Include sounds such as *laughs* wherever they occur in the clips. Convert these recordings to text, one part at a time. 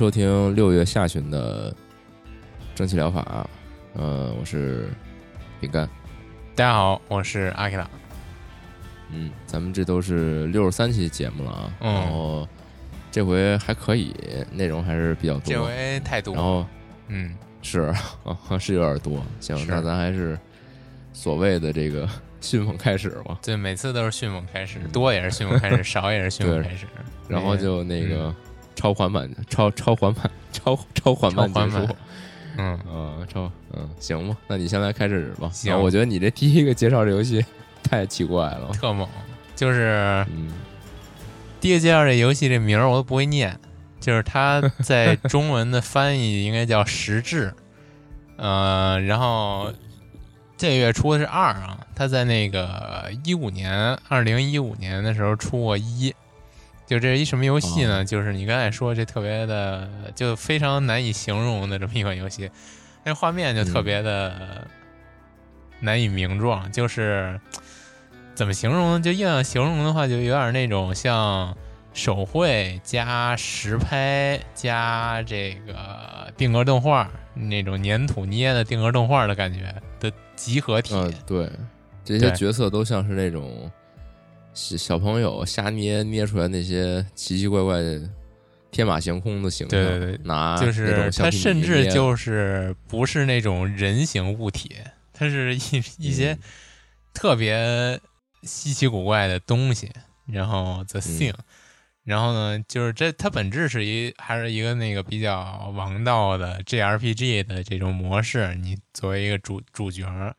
收听六月下旬的蒸汽疗法。嗯、我是饼干。大家好，我是阿 K 拉。嗯，咱们这都是六十三期节目了啊，嗯然后这回还可以，内容还是比较多。这回太多，然后嗯，是 *laughs* 是有点多。行，那咱还是所谓的这个迅猛开始吧。对，每次都是迅猛开始，多也是迅猛开始，*laughs* 少也是迅猛开始。然后就那个嗯超缓慢、*laughs* 超超缓慢、超超缓慢结束超。嗯，嗯，超嗯，行吧，那你先来开始吧。行啊我觉得你这第一个介绍这游戏 *laughs* 太奇怪了。特猛，就是嗯，第一个介绍这游戏这名儿我都不会念，就是它在 *laughs* 中文的翻译应该叫《实质》，呃，然后这个月出的是二啊，它在那个一五年，二零一五年的时候出过一。就这是一什么游戏呢？就是你刚才说这特别的，就非常难以形容的这么一款游戏，那画面就特别的难以名状，就是怎么形容呢？就硬要形容的话，就有点那种像手绘加实拍加这个定格动画那种粘土捏的定格动画的感觉的集合体。嗯，对，这些角色都像是那种小小朋友瞎捏捏出来那些奇奇怪怪的天马行空的形象，对对对拿就是它甚至就是不是那种人形物体，它是一一些嗯特别稀奇古怪的东西。然后 The Thing，、然后呢，就是这它本质是一还是一个那个比较王道的 JRPG 的这种模式。你作为一个主主角儿，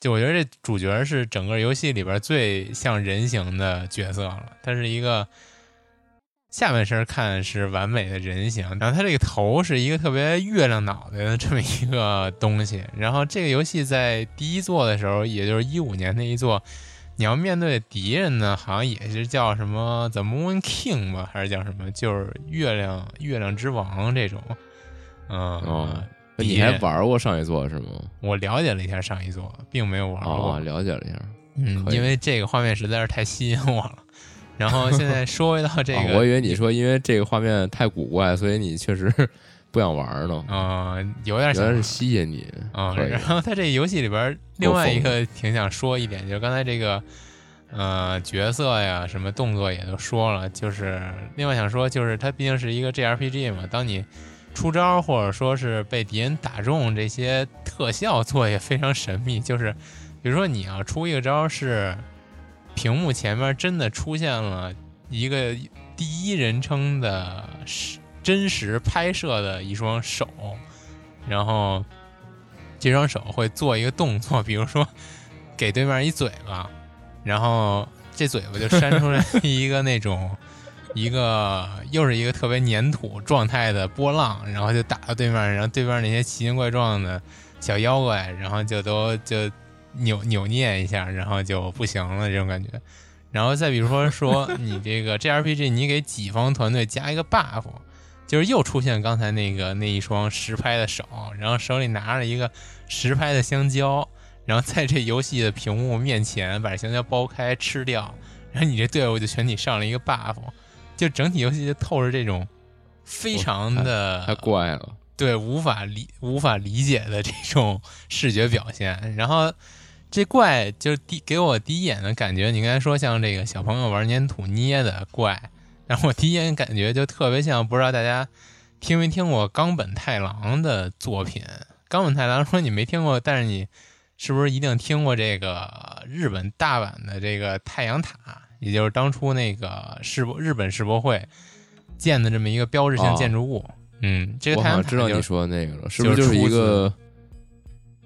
就我觉得这主角是整个游戏里边最像人形的角色了。他是一个下半身看是完美的人形，然后他这个头是一个特别月亮脑袋的这么一个东西。然后这个游戏在第一座的时候，也就是一五年那一座，你要面对的敌人呢，好像也是叫什么 The Moon King 吧，还是叫什么？就是月亮月亮之王这种。嗯、你还人玩过上一座是吗？我了解了一下上一座，并没有玩过。哦，了解了一下。嗯，因为这个画面实在是太吸引我了。然后现在说回到这个，啊我以为你说因为这个画面太古怪，所以你确实不想玩呢。嗯、有点想吸引你啊、可以然后他这游戏里边儿另外一个挺想说一点，就是刚才这个呃角色呀，什么动作也都说了，就是另外想说，就是它毕竟是一个 JRPG 嘛，当你出招或者说是被敌人打中，这些特效做也非常神秘，就是比如说你要出一个招是屏幕前面真的出现了一个第一人称的实真实拍摄的一双手，然后这双手会做一个动作，比如说给对面一嘴巴，然后这嘴巴就扇出来一个那种一个又是一个特别粘土状态的波浪，然后就打到对面，然后对面那些奇形怪状的小妖怪，然后就都就扭扭捏一下，然后就不行了这种感觉。然后再比如说说你这个 *laughs* JRPG，你给己方团队加一个 buff，就是又出现刚才那个那一双实拍的手，然后手里拿着一个实拍的香蕉，然后在这游戏的屏幕面前把香蕉剥开吃掉，然后你这队伍就全体上了一个 buff，就整体游戏就透着这种非常的太怪了。对无法理无法理解的这种视觉表现。然后这怪就第给我第一眼的感觉，你刚才说像这个小朋友玩粘土捏的怪，然后我第一眼感觉就特别像，不知道大家听没听过冈本太郎的作品？冈本太郎说你没听过，但是你是不是一定听过这个日本大阪的这个太阳塔？也就是当初那个世博日本世博会建的这么一个标志性建筑物。嗯，这个太阳塔知道你说的那个了，是不是就是一个？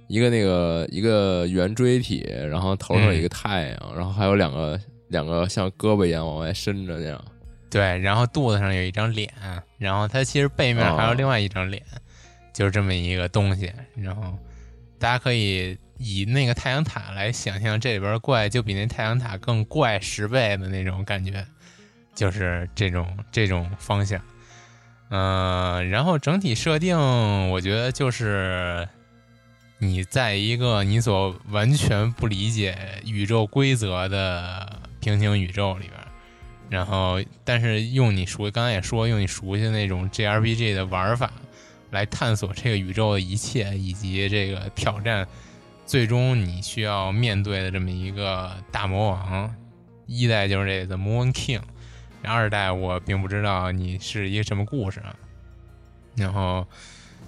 一个那个一个圆锥体，然后头上有一个太阳，然后还有两个两个像胳膊一样往外伸着那样。对，然后肚子上有一张脸，然后它其实背面还有另外一张脸，就是这么一个东西。然后大家可以以那个太阳塔来想象，这里边怪就比那太阳塔更怪十倍的那种感觉，就是这种这种方向。嗯，然后整体设定，我觉得就是。你在一个你所完全不理解宇宙规则的平行宇宙里边，然后但是用你熟，刚才也说用你熟悉的那种 JRPG 的玩法来探索这个宇宙的一切，以及这个挑战，最终你需要面对的这么一个大魔王。一代就是这个 Moon King，二代我并不知道你是一个什么故事啊，然后。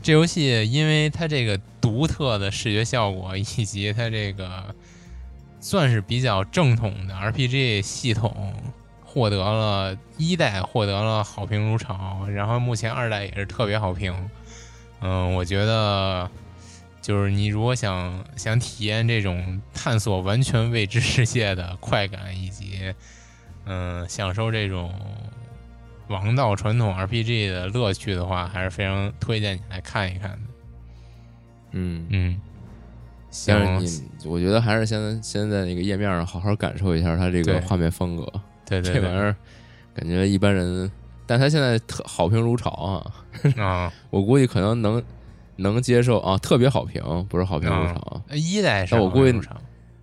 这游戏因为它这个独特的视觉效果，以及它这个算是比较正统的 RPG 系统，获得了一代获得了好评如潮，然后目前二代也是特别好评。嗯，我觉得就是你如果想想体验这种探索完全未知世界的快感，以及嗯享受这种。王道传统 RPG 的乐趣的话，还是非常推荐你来看一看的。嗯嗯，但是你，我觉得还是先先在那个页面上好好感受一下它这个画面风格。对对，这玩意儿感觉一般人，但他现在特好评如潮啊！啊，*laughs* 我估计可能能能接受啊，特别好评，不是好评如潮。一代是我估计，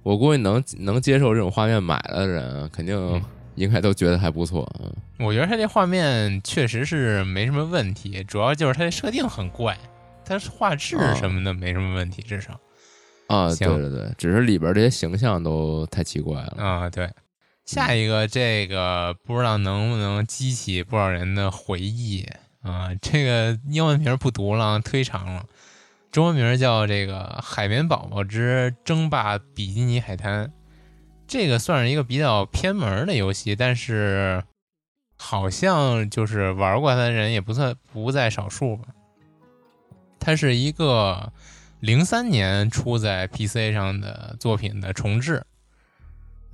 我估计能能接受这种画面买了的人，肯定。应该都觉得还不错，嗯，我觉得它这画面确实是没什么问题，主要就是它的设定很怪，它画质什么的没什么问题，至少啊，对对对，只是里边这些形象都太奇怪了啊。对，下一个这个不知道能不能激起不少人的回忆啊？这个英文名不读了，忒长了，中文名叫这个《海绵宝宝之争霸比基尼海滩》。这个算是一个比较偏门的游戏，但是好像就是玩过它的人也不算不在少数吧。它是一个零三年出在 PC 上的作品的重置。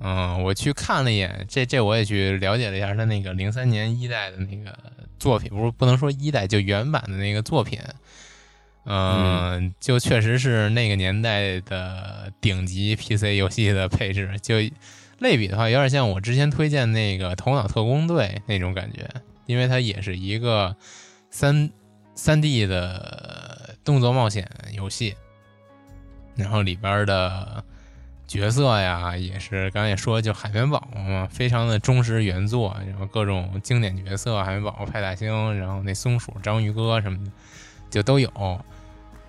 嗯，我去看了一眼，这这我也去了解了一下他那个零三年一代的那个作品，不是不能说一代，就原版的那个作品。嗯，就确实是那个年代的顶级 PC 游戏的配置。就类比的话，有点像我之前推荐那个《头脑特工队》那种感觉，因为它也是一个三三 D 的动作冒险游戏，然后里边的角色呀，也是刚才也说，就海绵宝宝嘛，非常的忠实原作，然后各种经典角色，海绵宝宝、派大星，然后那松鼠、章鱼哥什么的，就都有。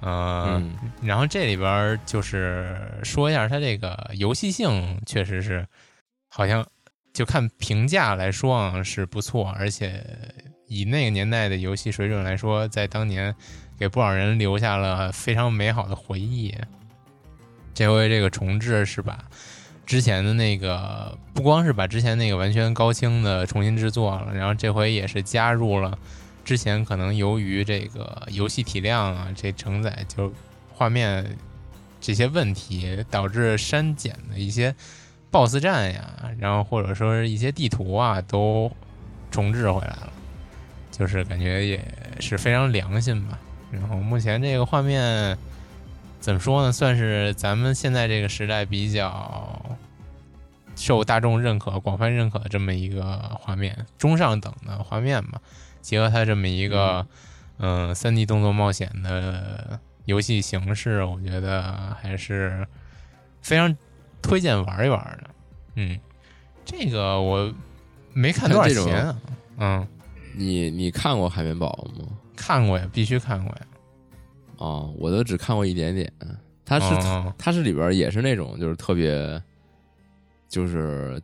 嗯，然后这里边就是说一下，它这个游戏性确实是，好像就看评价来说啊是不错，而且以那个年代的游戏水准来说，在当年给不少人留下了非常美好的回忆。这回这个重置是把之前的那个不光是把之前那个完全高清的重新制作了，然后这回也是加入了。之前可能由于这个游戏体量啊，这承载就画面这些问题，导致删减的一些 BOSS 战呀，然后或者说是一些地图啊，都重置回来了，就是感觉也是非常良心吧。然后目前这个画面怎么说呢？算是咱们现在这个时代比较受大众认可、广泛认可的这么一个画面，中上等的画面吧。结合它这么一个，嗯，三 D 动作冒险的游戏形式，我觉得还是非常推荐玩一玩的。嗯，这个我没看多少钱啊。嗯，你你看过海绵宝宝吗？看过呀，必须看过呀。哦，我都只看过一点点。它是嗯它是里边也是那种就是特别就是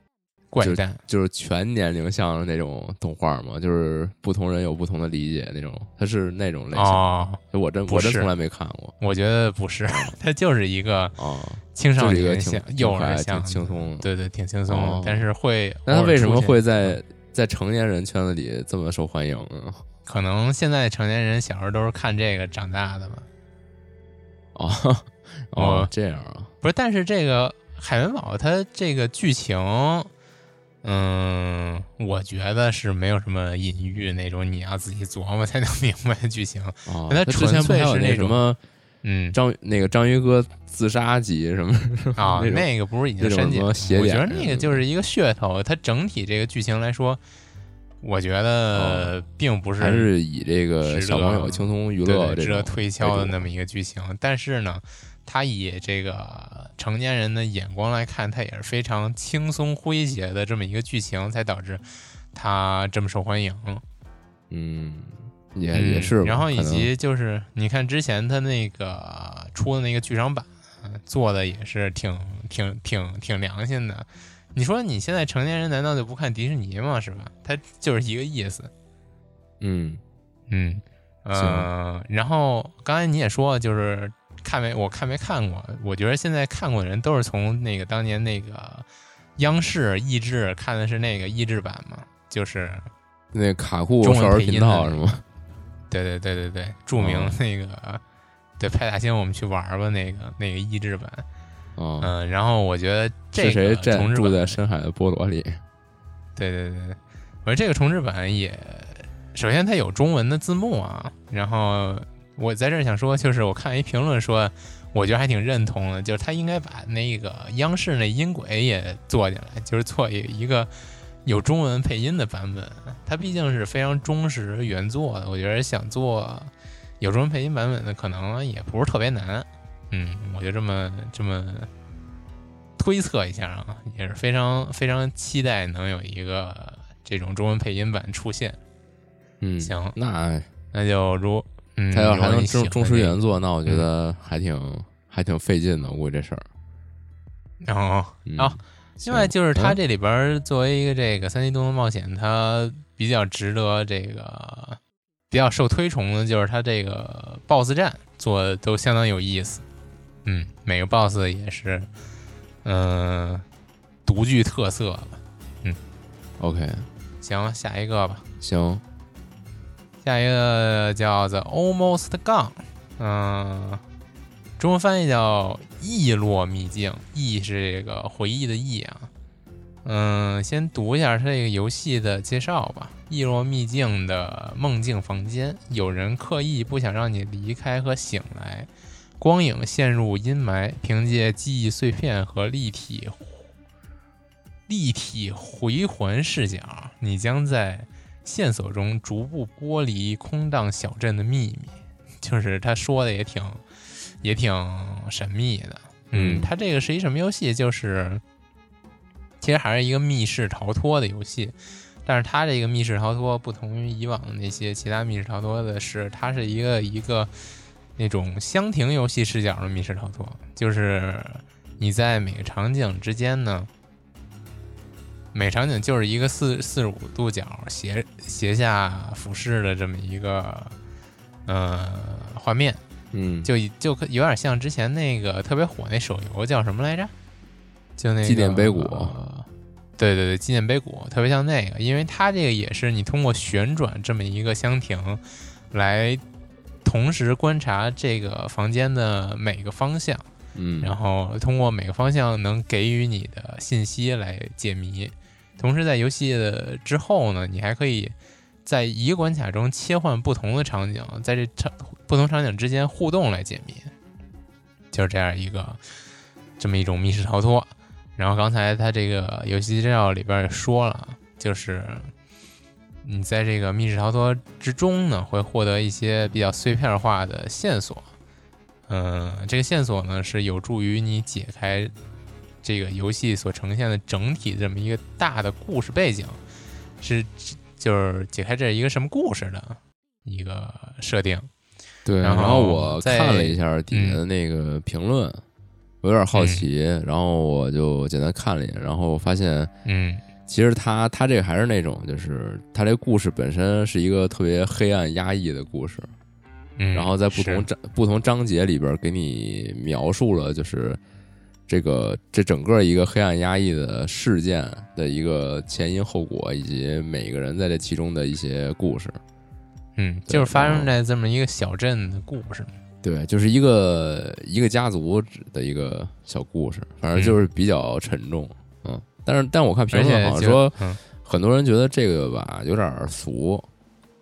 怪诞，就是全年龄向的那种动画嘛，就是不同人有不同的理解那种，它是那种类型。哦，我真我真从来没看过我觉得不是，它就是一个啊。青少年向、挺幼儿向，轻松的对对，挺轻松的，哦但是会那他为什么会在在成年人圈子里这么受欢迎呢？*laughs* 可能现在成年人小时候都是看这个长大的吧？哦 *laughs* 哦，这样啊，不是，但是这个海绵宝宝它这个剧情，嗯，我觉得是没有什么隐喻那种，你要自己琢磨才能明白的剧情。哦，它它之前不是那那什么嗯章那个章鱼哥自杀集什么啊，*laughs* 那个不是已经删减了？我觉得那个就是一个噱头，它整体这个剧情来说，我觉得并不是还是以这个小朋友轻松娱乐值得推敲的那么一个剧情。但是呢，他以这个成年人的眼光来看，他也是非常轻松诙谐的这么一个剧情，才导致他这么受欢迎。嗯，也嗯也是吧，然后以及就是你看之前他那个出的那个剧场版，呃做的也是挺挺挺挺良心的。你说你现在成年人难道就不看迪士尼吗？是吧？它就是一个意思。嗯嗯，呃，然后刚才你也说，就是看没我看没看过，我觉得现在看过的人都是从那个当年那个央视译制看的是那个译制版嘛，就是那卡酷中文少儿频道是吗？*laughs* 对对对对对，著名哦那个、对派大星我们去玩吧那个那个译制版，啊，嗯，然后我觉得这是谁个住重置版在深海的菠萝里？对对对，对我觉得这个重置版也，首先它有中文的字幕啊，然后我在这儿想说，就是我看一评论说，我觉得还挺认同的，就是他应该把那个央视那音轨也做进来，就是做一一个有中文配音的版本。它毕竟是非常忠实原作的，我觉得想做有中文配音版本的可能也不是特别难。嗯，我就这么这么推测一下啊，也是非常非常期待能有一个这种中文配音版出现。嗯，行那那就如嗯，他要还能忠忠实原作，那我觉得还挺还挺费劲的，我估计这事儿。然后嗯啊另外就是它嗯这里边儿作为一个这个三 D 动作冒险，它比较值得这个比较受推崇的，就是它这个 BOSS 战做的都相当有意思。嗯，每个 BOSS 也是嗯、呃独具特色吧。OK，行，下一个吧。行，下一个叫做 Almost Gone，嗯、中文翻译叫《忆落秘境》，忆是这个回忆的忆啊。嗯，先读一下它这个游戏的介绍吧。忆落秘境的梦境房间，有人刻意不想让你离开和醒来，光影陷入阴霾，凭借记忆碎片和立体立体回环视角，你将在线索中逐步剥离空荡小镇的秘密。*laughs* 就是他说的也挺也挺神秘的。嗯它这个是一什么游戏？就是其实还是一个密室逃脱的游戏，但是它这个密室逃脱不同于以往的那些其他密室逃脱的是，它是一个一个那种箱庭游戏视角的密室逃脱，就是你在每个场景之间呢。每场景就是一个四四十五度角斜斜下俯视的这么一个呃画面，嗯，就就可有点像之前那个特别火那手游叫什么来着？就那个纪念碑谷呃对对对，纪念碑谷特别像那个，因为它这个也是你通过旋转这么一个箱庭来同时观察这个房间的每个方向。嗯，然后通过每个方向能给予你的信息来解谜。同时，在游戏的之后呢，你还可以在一个关卡中切换不同的场景，在这场不同场景之间互动来解谜，就是这样一个这么一种密室逃脱。然后刚才他这个游戏介绍里边也说了，就是你在这个密室逃脱之中呢，会获得一些比较碎片化的线索。嗯，这个线索呢是有助于你解开这个游戏所呈现的整体这么一个大的故事背景，是就是解开这一个什么故事的一个设定。对，然后我看了一下底下的那个评论，我有点好奇，然后我就简单看了一眼，然后发现，嗯，其实他他这个还是那种，就是他这故事本身是一个特别黑暗压抑的故事，嗯，然后在不同章不同章节里边给你描述了，就是这个这整个一个黑暗压抑的事件的一个前因后果，以及每个人在这其中的一些故事。嗯，就是发生在这么一个小镇的故事。对，就是一个一个家族的一个小故事，反正就是比较沉重，嗯。但是，但我看评论好像说，嗯，很多人觉得这个吧有点俗，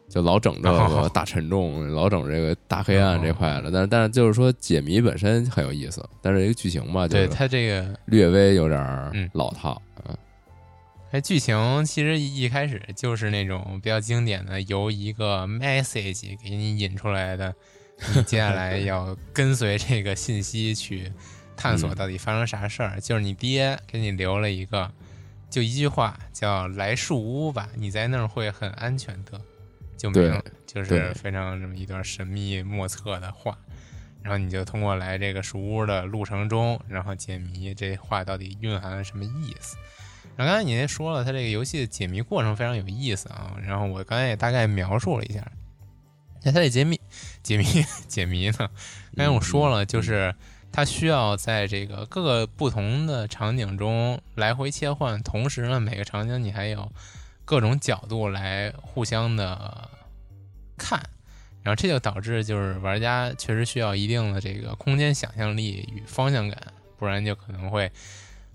就老整这哦个 *laughs* 大沉重，老整这个大黑暗哦。这块的。但是，但是就是说解谜本身很有意思，但是这个剧情吧，就对是他这个，略微有点老套，嗯。哎，剧情其实一开始就是那种比较经典的，由一个 message 给你引出来的，你接下来要跟随这个信息去探索嗯到底发生啥事儿。就是你爹给你留了一个，就一句话叫“来树屋吧，你在那儿会很安全的”，就没对了，就是非常这么一段神秘莫测的话。然后你就通过来这个树屋的路程中，然后解谜这话到底蕴含了什么意思。然后刚才你也说了，它这个游戏的解谜过程非常有意思啊。然后我刚才也大概描述了一下，那它这解谜、解谜、*laughs* 解谜呢？刚才我说了，就是它需要在这个各个不同的场景中来回切换，同时呢，每个场景你还有各种角度来互相的看，然后这就导致就是玩家确实需要一定的这个空间想象力与方向感，不然就可能会。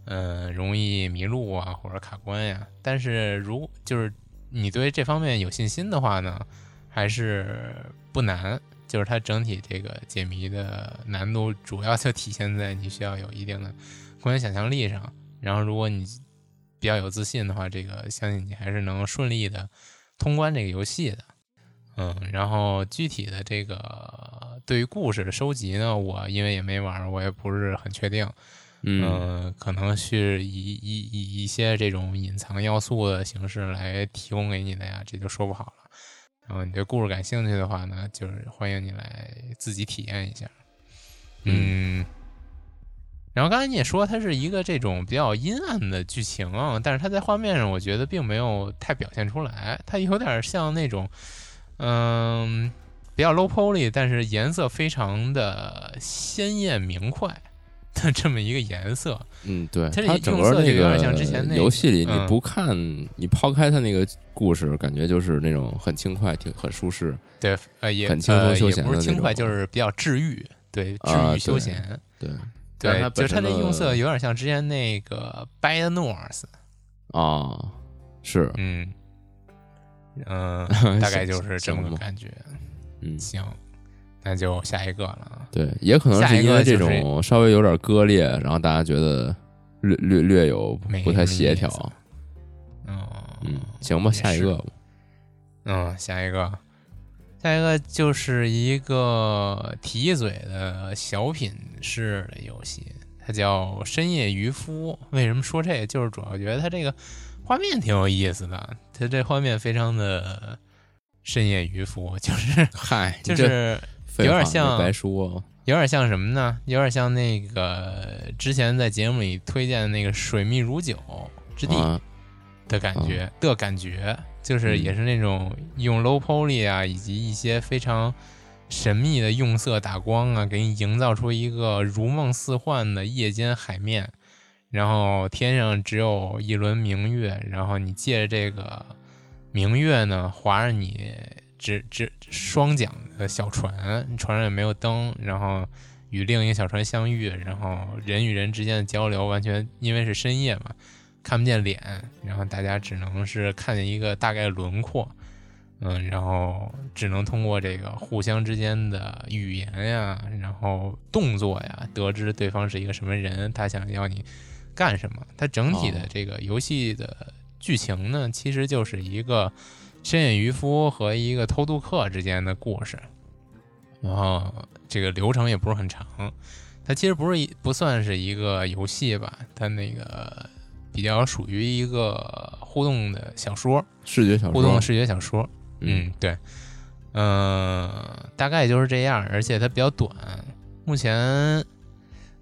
嗯，容易迷路啊，或者卡关呀。但是如就是你对这方面有信心的话呢，还是不难。就是它整体这个解谜的难度，主要就体现在你需要有一定的空间想象力上。然后，如果你比较有自信的话，这个相信你还是能顺利的通关这个游戏的。嗯，然后具体的这个对于故事的收集呢，我因为也没玩，我也不是很确定。嗯呃，可能是以以以一些这种隐藏要素的形式来提供给你的呀，这就说不好了。然后你对故事感兴趣的话呢，就是欢迎你来自己体验一下。嗯，然后刚才你也说它是一个这种比较阴暗的剧情啊，但是它在画面上我觉得并没有太表现出来，它有点像那种 *laughs* 嗯比较 low poly，但是颜色非常的鲜艳明快。*laughs* 的这么一个颜色，嗯，对，它它整个那有点像之前那个个游戏里，你嗯不看，你抛开它那个故事，感觉就是那种很轻快、挺很舒适。对，呃，也很轻松呃休闲不是轻快，就是比较治愈，对，治啊愈休对闲，对，对，它就是它那用色有点像之前那个 Bad North，啊，是，嗯嗯，*laughs* 大概就是这么个感觉。嗯，行，那就下一个了啊。对，也可能是因为这种稍微有点割裂，然后大家觉得略略略有不太协调。嗯嗯，行吧，下一个吧。嗯，下一个，下一个就是一个提嘴的小品式的游戏，它叫《深夜渔夫》。为什么说这个？就是主要觉得它这个画面挺有意思的，它这画面非常的深夜渔夫，就是嗨，就是有点像白说。有点像什么呢？有点像那个之前在节目里推荐的那个《水蜜如酒之地》啊，的感觉、的感觉，就是嗯也是那种用 low poly 啊，以及一些非常神秘的用色打光啊，给你营造出一个如梦似幻的夜间海面，然后天上只有一轮明月，然后你借着这个明月呢，划着你只只双桨的小船，船上也没有灯，然后与另一个小船相遇，然后人与人之间的交流完全因为是深夜嘛，看不见脸，然后大家只能是看见一个大概轮廓，嗯，然后只能通过这个互相之间的语言呀，然后动作呀，得知对方是一个什么人，他想要你干什么。它整体的这个游戏的剧情呢，其实就是一个深夜渔夫和一个偷渡客之间的故事，然后这个流程也不是很长。它其实不是一不算是一个游戏吧，它那个比较属于一个互动的小说，视觉小说，互动视觉小说。嗯嗯，对。嗯，大概就是这样，而且它比较短。目前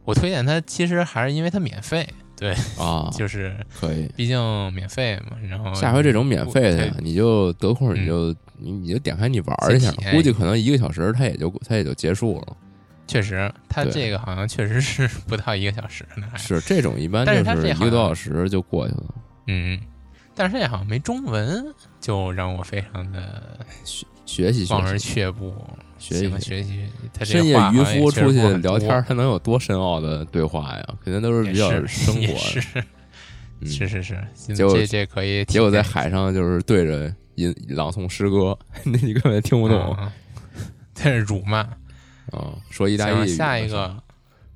我推荐它，其实还是因为它免费。对啊，就是 *laughs* 可以，毕竟免费嘛。然后下回这种免费的，你就得空你就你你就点开你玩一下，估计可能一个小时它也就它也就结束了。确实，它这个好像确实是不到一个小时呢。是这种一般，就是它一个多小时就过去了。嗯，但是这好像没中文，就让我非常的学学习望而却步。学习学习，深夜渔夫出去聊天，他能有多深奥的对话呀？肯定都是比较生活的。是是是，这这可以。结果在海上就是对着吟朗诵诗歌，*laughs* 那你根本听不懂。*laughs* 这是辱骂啊！说意大利语。下一个，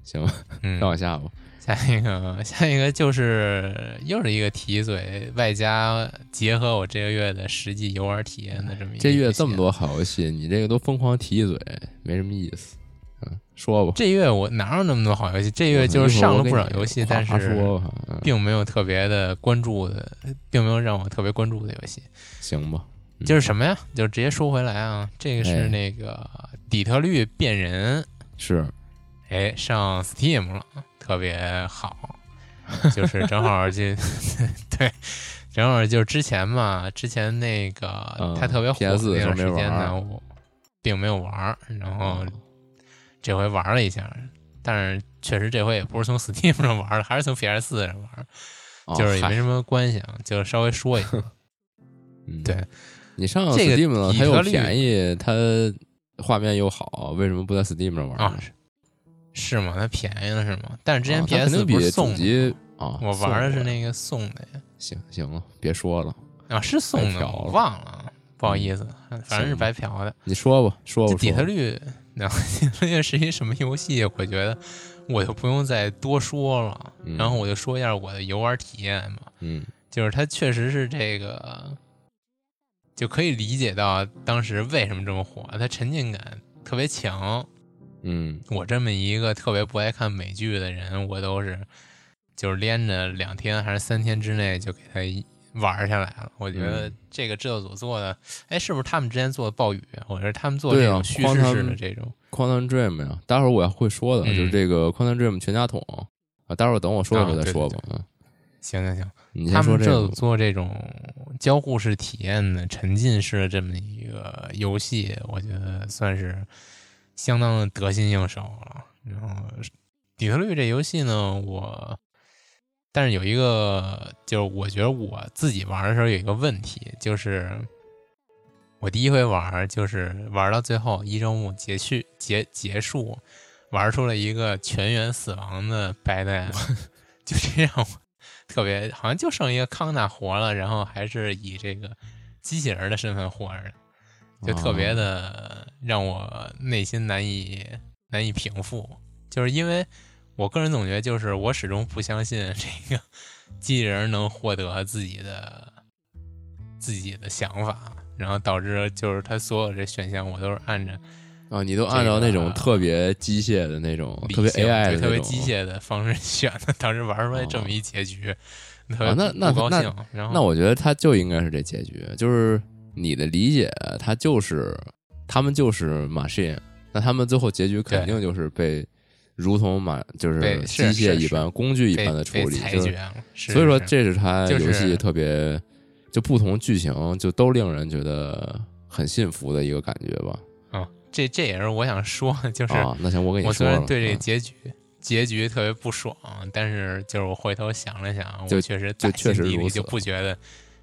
行吧，让我下吧。下一个，下一个就是又是一个提嘴，外加结合我这个月的实际游玩体验的这么一这月这么多好游戏，你这个都疯狂提一嘴，没什么意思。嗯，说吧。这月我哪有那么多好游戏？这月就是上了不少游戏，但是并没有特别的关注的，并没有让我特别关注的游戏。行吧，就是什么呀？就直接说回来啊，这个是那个底特律变人，是，哎，上 Steam 了。特别好，就是正好就 *laughs* 对，正好就是之前嘛，之前那个他特别火那段时间呢，我并没有玩，然后这回玩了一下，但是确实这回也不是从 Steam 上玩的，还是从 PS 上玩，就是也没什么关系啊，就稍微说一下。*laughs* 对你上 Steam 了，它又便宜，它画面又好，为什么不在 Steam 上玩？是吗？它便宜了是吗？但是之前 PS 不是送的啊？我玩的是那个送的呀。行行了，别说了啊，是送的，我忘了，不好意思，反正是白嫖的。你说吧，说吧。底特律，那那是一什么游戏？我觉得我就不用再多说了，然后我就说一下我的游玩体验嘛。嗯，就是它确实是这个，就可以理解到当时为什么这么火，它沉浸感特别强。嗯，我这么一个特别不爱看美剧的人，我都是就是连着两天还是三天之内就给他玩下来了。我觉得这个制作组做的，哎，是不是他们之前做的暴雨？我觉得他们做这种叙事式的这种《Quantum Dream》呀？待会儿我要会说的，就是这个《Quantum Dream》全家桶啊。待会儿等我说的时候再说吧。嗯，行行行，他们这做这种交互式体验的沉浸式的这么一个游戏，我觉得算是。相当的得心应手了。然后，底特律这游戏呢，我但是有一个，就是我觉得我自己玩的时候有一个问题，就是我第一回玩，就是玩到最后一周目结束结结束，玩出了一个全员死亡的白带，*laughs* 就这样，特别好像就剩一个康纳活了，然后还是以这个机器人的身份活着。就特别的让我内心难以难以平复，就是因为我个人总觉得，就是我始终不相信这个机器人能获得自己的自己的想法，然后导致就是他所有这选项我都是按着啊，你都按照那种特别机械的那种特别 AI 的特别机械的方式选的，当时玩出来这么一结局，啊，那那那那我觉得他就应该是这结局，就是。你的理解，他就是他们就是 machine，那他们最后结局肯定就是被如同马就是机械一般、工具一般的处理，就是所以说这是他游戏特别就不同剧情就都令人觉得很幸福的一个感觉吧。啊，这这也是我想说，*laughs* 就是那行我跟你说，我虽然对这个结局结局特别不爽，但是就是我回头想了想，我确实就确实如此，就不觉得。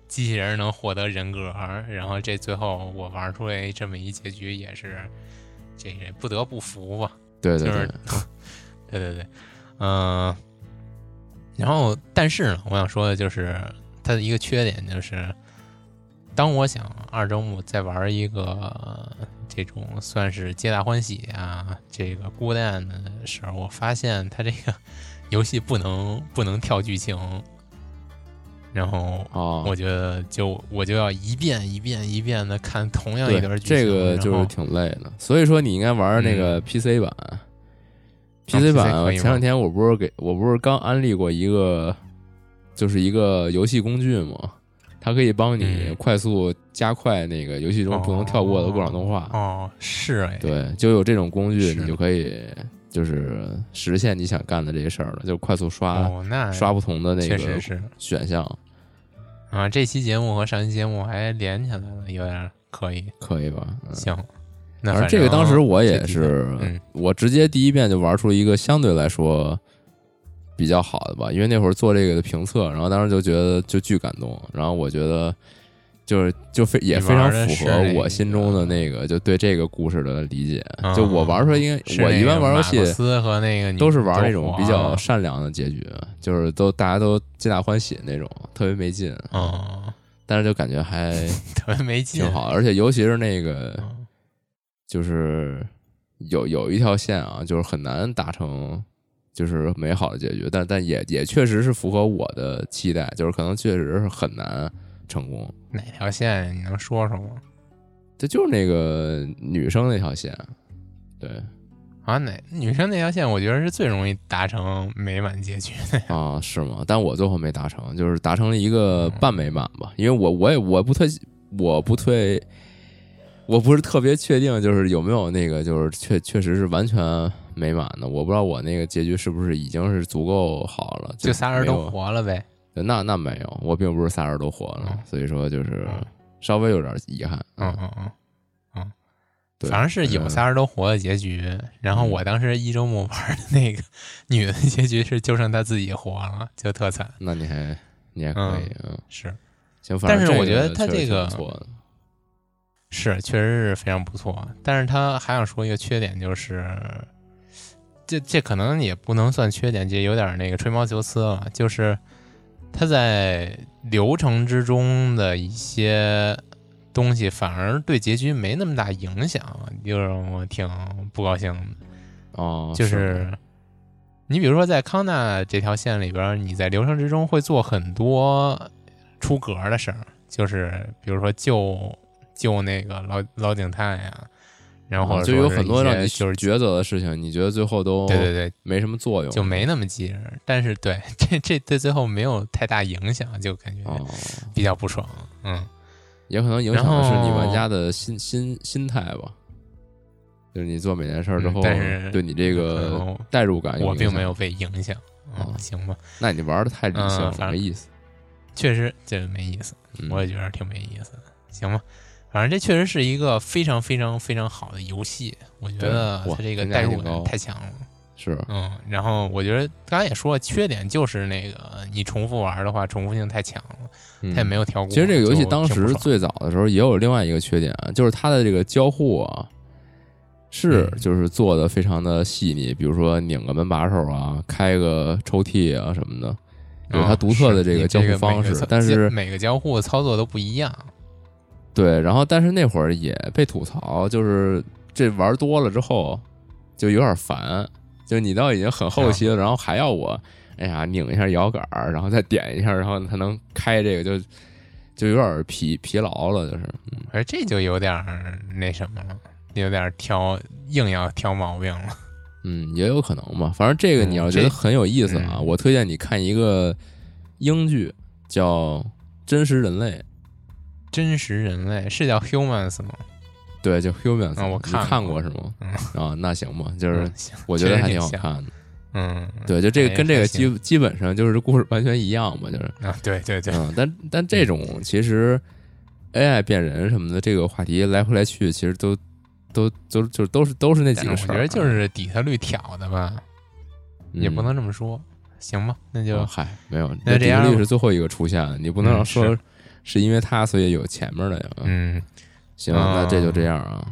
机器人能获得人格，然后这最后我玩出来这么一结局，也是这个不得不服吧？对对 *laughs* 对，对对对，嗯。然后，但是呢，我想说的就是它的一个缺点就是，当我想二周目再玩一个这种算是皆大欢喜啊，这个孤单的时候，我发现它这个 *laughs* 游戏不能不能跳剧情。然后啊，我觉得就我就要一遍一遍一遍的看同样一段剧情，这个就是挺累的。所以说你应该玩那个 PC 版，PC 版前两天我不是给我不是刚安利过一个，就是一个游戏工具嘛，它可以帮你嗯。快速加快那个游戏中不能跳过的过场动画。哦，是哎，对，就有这种工具，你就可以就是实现你想干的这些事儿了，就快速刷、哦，那刷不同的那个选项，啊，这期节目和上期节目还连起来了，有点可以。可以吧？嗯。行，那反正这个当时我也是，嗯我直接第一遍就玩出一个相对来说比较好的吧，因为那会儿做这个的评测，然后当时就觉得就巨感动，然后我觉得就是就非也非常符合我心中的那个就对这个故事的理解。嗯就我玩出来，应该我一般玩游戏思和那个都是玩那种种比较善良的结局，就是都大家都皆大欢喜那种，特别没劲。嗯，但是就感觉还 *laughs* 特别没劲，挺好，而且尤其是那个。嗯就是有有一条线啊，就是很难达成就是美好的结局，但但也也确实是符合我的期待，就是可能确实是很难成功。哪条线你能说说吗？这就是那个女生那条线，对啊，哪女生那条线，我觉得是最容易达成美满结局的。啊，是吗？但我最后没达成，就是达成了一个半美满吧，因为我我也我不特我不退我不是特别确定，就是有没有那个就是确确实是完全美满的，我不知道我那个结局是不是已经是足够好了，就仨人都活了呗。那那没有，我并不是仨人都活了，嗯所以说就是嗯稍微有点遗憾。嗯嗯嗯嗯，对反正是有嗯仨人都活的结局。然后我当时一周目玩的那个女的结局是就剩她自己活了，就特惨。那你还你还可以，嗯，是行，反正但是我觉得他这个是，确实是非常不错。但是他还想说一个缺点，就是这这可能也不能算缺点，这有点那个吹毛求疵了。就是他在流程之中的一些东西，反而对结局没那么大影响，就让我挺不高兴的。哦，就是你比如说在康纳这条线里边，你在流程之中会做很多出格的事儿，就是比如说救救那个老老警探呀，然后就有很多让你就是抉择的事情，你觉得最后都对对对，没什么作用，就没那么急人。但是对这这对最后没有太大影响，就感觉哦，比较不爽。嗯，也可能影响的是你玩家的心心心态吧。就是你做每件事儿之嗯后，但是对你这个代入感我并没有，被影响。嗯哦，行吧，那你玩的太理性了，嗯没意思。确实这没意思。嗯我也觉得挺没意思的，行吧。反正这确实是一个非常非常非常好的游戏，我觉得它这个代入感太强了。是，嗯，然后我觉得刚才也说了，缺点就是那个你重复玩的话，重复性太强了，嗯它也没有调过。其实这个游戏当时最早的时候也有另外一个缺点，就是它的这个交互啊，是嗯就是做的非常的细腻，比如说拧个门把手啊，开个抽屉啊什么的，有它啊独特的这个交互方式。但是每个交互操作都不一样。对，然后但是那会儿也被吐槽，就是这玩多了之后就有点烦，就是你到已经很后期了，然后还要我哎呀拧一下摇杆儿，然后再点一下，然后才能开这个，就就有点疲疲劳了，就是。嗯而这就有点那什么了，有点挑硬要挑毛病了。嗯，也有可能吧。反正这个嗯你要觉得很有意思啊，嗯我推荐你看一个英剧，叫《真实人类》，真实人类是叫 Humans 吗？对，叫 Humans，、你看过看过是吗？嗯啊，那行吧，就是嗯我觉得还挺好看的。嗯，对，就这个哎跟这个基基本上就是故事完全一样嘛，就是啊，对对对，嗯，但但这种其实 AI 变人什么的这个话题来回来去，其实都都都就都是都是那几个事儿啊，我觉得就是底特律挑的吧，也不嗯能这么说。行吧，那就哦嗨，没有，那这样吧底特律是最后一个出现的，你不能嗯让说是是因为他所以有前面的呀。嗯，行，那这就这样啊。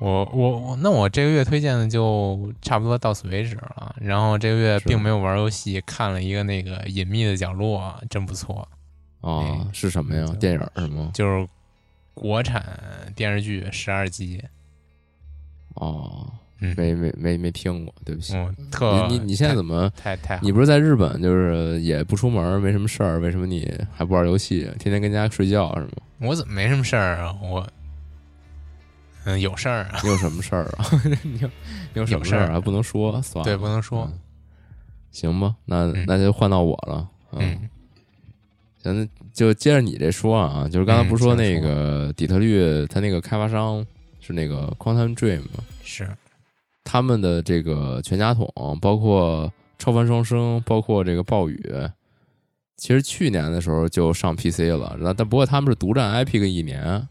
我我我，那我这个月推荐的就差不多到此为止了。然后这个月并没有玩游戏，看了一个那个《隐秘的角落》，真不错，哦嗯，是什么呀？电影是吗？就是国产电视剧十二集，哦，嗯没没没没听过，对不起。嗯，特你你你现在怎么？太太好你不是在日本，就是也不出门，没什么事儿，为什么你还不玩游戏？天天跟家睡觉是吗？我怎么没什么事儿啊？我嗯有事儿啊，你有什么事儿啊？*laughs* 你有你有什么事儿儿还不能说？算了，对，不能说，嗯行吧，那嗯那就换到我了。嗯，咱就接着你这说啊，就是刚才不是说那个底特律，他那个开发商是那个 Quantum Dream 吗？是他们的这个全家桶，包括超凡双生，包括这个暴雨，其实去年的时候就上 PC 了，那但不过他们是独占 IP 个一年，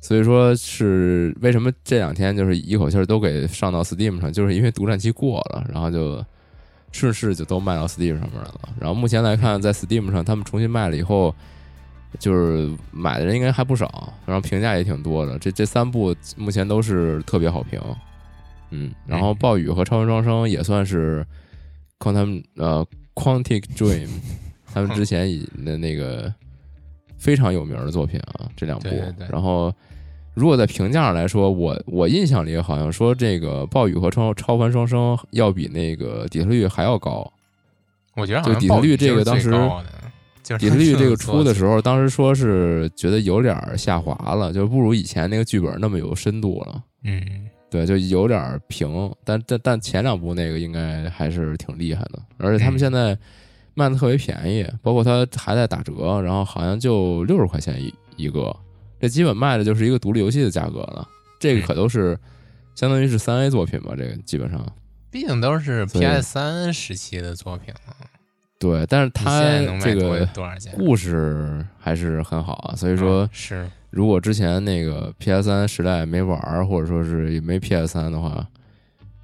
所以说是为什么这两天就是一口气都给上到 Steam 上，就是因为独占期过了，然后就顺势就都卖到 Steam 上面了。然后目前来看，在 Steam 上他们重新卖了以后，就是买的人应该还不少，然后评价也挺多的。这这三部目前都是特别好评，嗯，然后暴雨和超凡双生也算是 Quantum 呃 Quantic Dream *laughs* 他们之前以的那个非常有名的作品啊，这两部。对对对然后如果在评价上来说，我我印象里好像说这个暴雨和超超凡双生要比那个底特律还要高。我觉得好就底特律这个当时底特律这个出的时候，当时说是觉得有点下滑了，就不如以前那个剧本那么有深度了。嗯，对，就有点儿平，但但但前两部那个应该还是挺厉害的，而且他们嗯现在卖的特别便宜，包括它还在打折，然后好像就六十块钱一一个，这基本卖的就是一个独立游戏的价格了。这个可都是相当于是三 A 作品吧，这个基本上毕竟都是 PS 三时期的作品了，对，但是你它这个？故事还是很好啊，所以说嗯是如果之前那个 PS 三时代没玩儿，或者说是也没 PS 三的话，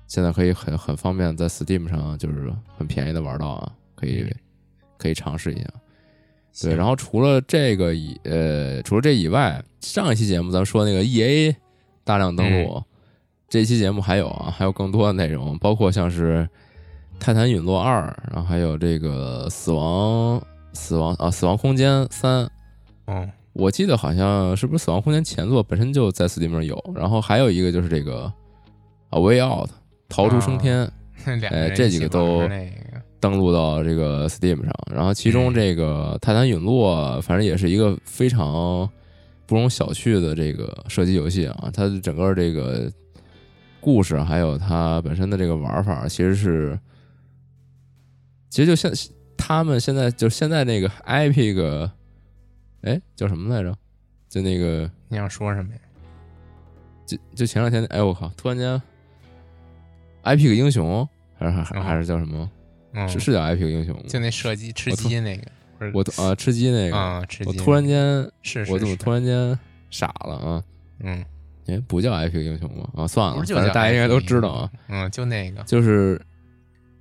现在可以很很方便在 Steam 上就是很便宜的玩到啊，可以、嗯可以尝试一下。对，然后除了这个以呃，除了这以外，上一期节目咱们说那个 EA 大量登嗯录，这期节目还有啊，还有更多的内容，包括像是《泰坦陨落二》，然后还有这个死亡死亡啊，《死亡空间三》。嗯我记得好像是不是《死亡空间》前作本身就在 Steam 上有，然后还有一个就是这个 A Way Out》逃出升天、哎这几个都登录到这个 Steam 上，然后其中嗯。这个《泰坦陨落》反正也是一个非常不容小觑的这个射击游戏啊，它的整个这个故事还有它本身的这个玩法，其实是其实就像他们现在就现在那个 Epic，哎叫什么来着？就那个你想说什么呀？就就前两天，哎我靠，突然间，Epic 英雄还是还是叫什么？嗯，是是叫 Epic 英雄吗？就那射击吃鸡那个，我突啊吃鸡那个，啊吃鸡，我突然间我怎么突然间傻了啊？嗯，哎，不叫 Epic 英雄吗？啊，算了，不是就叫反正大家应该都知道啊。嗯，就那个，就是，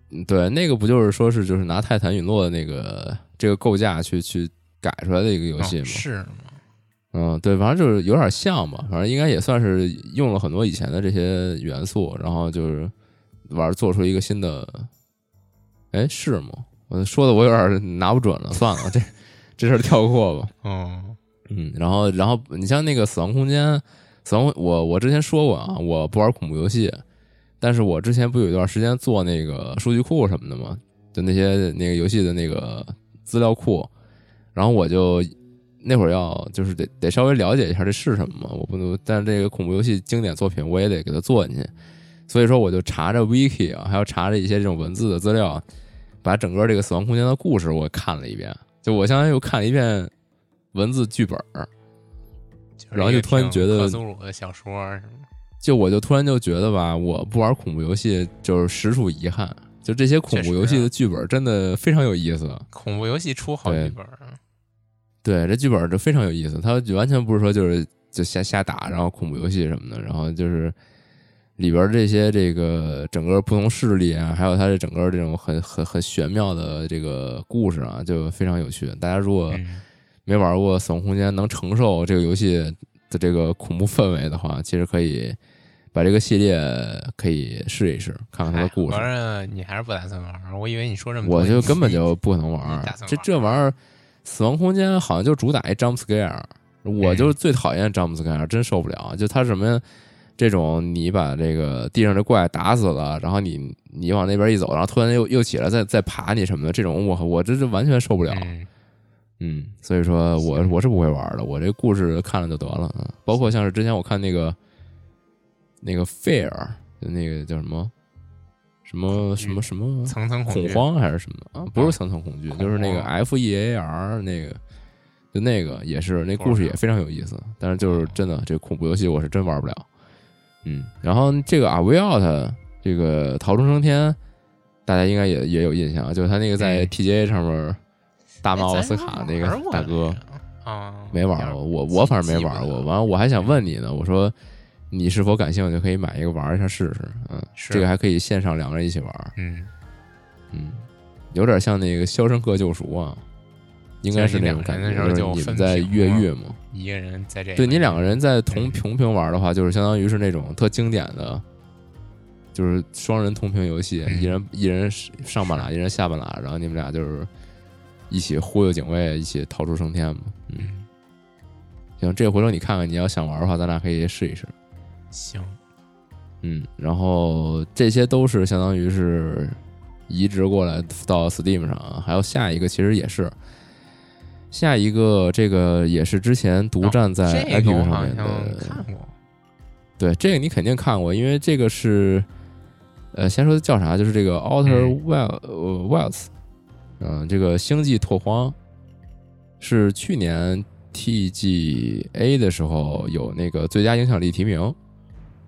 嗯对，那个不就是说是就是拿泰坦陨落的那个这个构架去去改出来的一个游戏哦吗？是吗？嗯，对，反正就是有点像吧，反正应该也算是用了很多以前的这些元素，然后就是玩做出一个新的。哎，是吗？我说的我有点拿不准了，算了，这这事儿跳过吧。哦，嗯，然后然后你像那个《死亡空间》，死亡我我之前说过啊，我不玩恐怖游戏，但是我之前不有一段时间做那个数据库什么的吗，就那些那个游戏的那个资料库，然后我就那会儿要就是得得稍微了解一下这是什么嘛，我不能，但是这个恐怖游戏经典作品我也得给它做进去，所以说我就查着 wiki 啊，还要查着一些这种文字的资料，把整个这个《死亡空间》的故事我看了一遍，就我相当于又看了一遍文字剧本儿。然后就突然觉得克苏鲁的小说什么？就我就突然就觉得吧，我不玩恐怖游戏就是实属遗憾。就这些恐怖游戏的剧本真的非常有意思，恐怖游戏出好剧本儿，对这剧本就非常有意思。它完全不是说就是就瞎瞎打，然后恐怖游戏什么的，然后就是里边这些这个整个不同势力啊，还有它的整个这种很很很玄妙的这个故事啊，就非常有趣。大家如果嗯，没玩过《死亡空间》，能承受这个游戏的这个恐怖氛围的话，其实可以把这个系列可以试一试，看看它的哎故事。反正你还是不打算玩？我以为你说这么多，我就根本就不可能玩这这玩意儿，《死亡空间》好像就主打一 jump scare，我嗯就最讨厌 jump scare，真受不了。就它什么这种，你把这个地上的怪打死了，然后你你往那边一走，然后突然又又起来再再爬你什么的，这种我我这是完全受不了。嗯嗯，所以说我我是不会玩的，我这故事看了就得了。嗯，包括像是之前我看那个那个 Fair，就那个叫什么什么什么什么层层恐慌还是什么啊？不是层层恐惧，就是那个 F E A R 那个，就那个也是那故事也非常有意思。但是就是真的，这恐怖游戏我是真玩不了。嗯，然后这个 A Way Out 这个逃出生天，大家应该也也有印象，就是他那个在 T G A 上面大骂奥斯卡那个大哥啊，没玩过，我我反正没玩过。完了，我还想问你呢，我说。你是否感兴趣？可以买一个玩一下试试。嗯，这个还可以线上两个人一起玩。嗯嗯，有点像那个《肖申克救赎》啊，应该是那种感觉。就是你们在越狱嘛，一个人在这。对你两个人在同同屏玩的话，就是相当于是那种特经典的，就是双人同屏游戏，一人一人上半拉，一人下半拉，然后你们俩就是一起忽悠警卫，一起逃出升天嘛。嗯，行，这回头你看看，你要想玩的话，咱俩可以试一试。行，嗯，然后这些都是相当于是移植过来到 Steam 上，还有下一个其实也是下一个，这个也是之前独占在 Epic 上面的。看过，对这个你肯定看过，因为这个是呃，先说叫啥，就是这个 Outer Wilds，嗯，这个星际拓荒是去年 TGA 的时候有那个最佳影响力提名。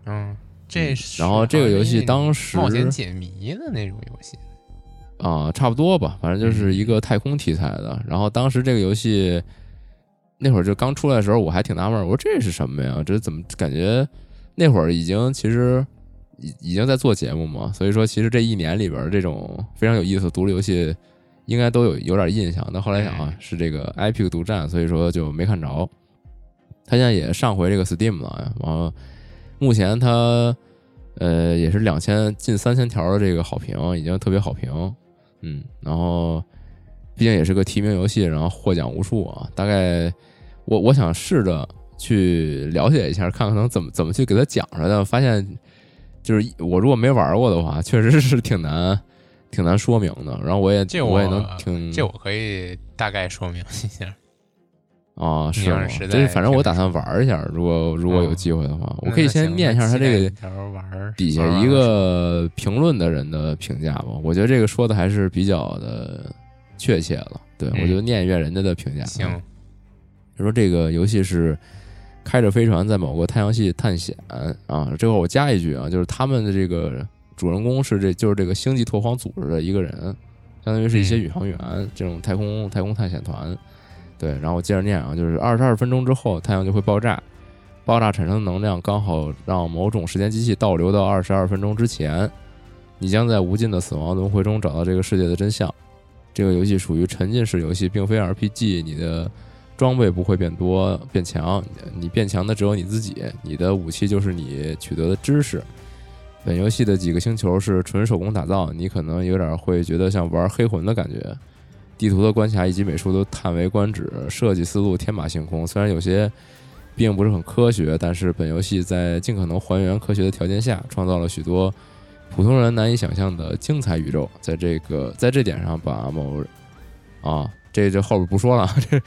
嗯，这是然后这个游戏当时冒险解谜的那种游戏啊，差不多吧，反正就是一个太空题材的。然后当时这个游戏那会儿就刚出来的时候，我还挺纳闷，我说这是什么呀？这怎么感觉那会儿已经其实已已经在做节目嘛？所以说其实这一年里边这种非常有意思独立游戏应该都有有点印象。但后来想啊，是这个 IP 独占，所以说就没看着。他现在也上回这个 Steam 了，完了。目前它，呃，也是两千近三千条的这个好评，已经特别好评，嗯，然后毕竟也是个提名游戏，然后获奖无数啊。大概我我想试着去了解一下，看看能怎么怎么去给他讲出来的。发现就是我如果没玩过的话，确实是挺难挺难说明的。然后我也这我也能挺，这我可以大概说明一下。啊，是吗？就是反正我打算玩一下，如果如果有机会的话，我可以先念一下他这个底下一个评论的人的评价吧。我觉得这个说的还是比较的确切了。对我就念一遍人家的评价。行，他说这个游戏是开着飞船在某个太阳系探险啊。这块我加一句啊，就是他们的这个主人公是这就是这个星际拓荒组织的一个人，相当于是一些宇航员，这种太空太空探险团。对，然后接着念啊，就是二十二分钟之后，太阳就会爆炸，爆炸产生的能量刚好让某种时间机器倒流到二十二分钟之前，你将在无尽的死亡轮回中找到这个世界的真相。这个游戏属于沉浸式游戏，并非 RPG，你的装备不会变多变强，你变强的只有你自己，你的武器就是你取得的知识。本游戏的几个星球是纯手工打造，你可能有点会觉得像玩黑魂的感觉。地图的关卡以及美术都叹为观止，设计思路天马行空。虽然有些并不是很科学，但是本游戏在尽可能还原科学的条件下，创造了许多普通人难以想象的精彩宇宙。在这个在这点上，把某啊，这这后边不说了，这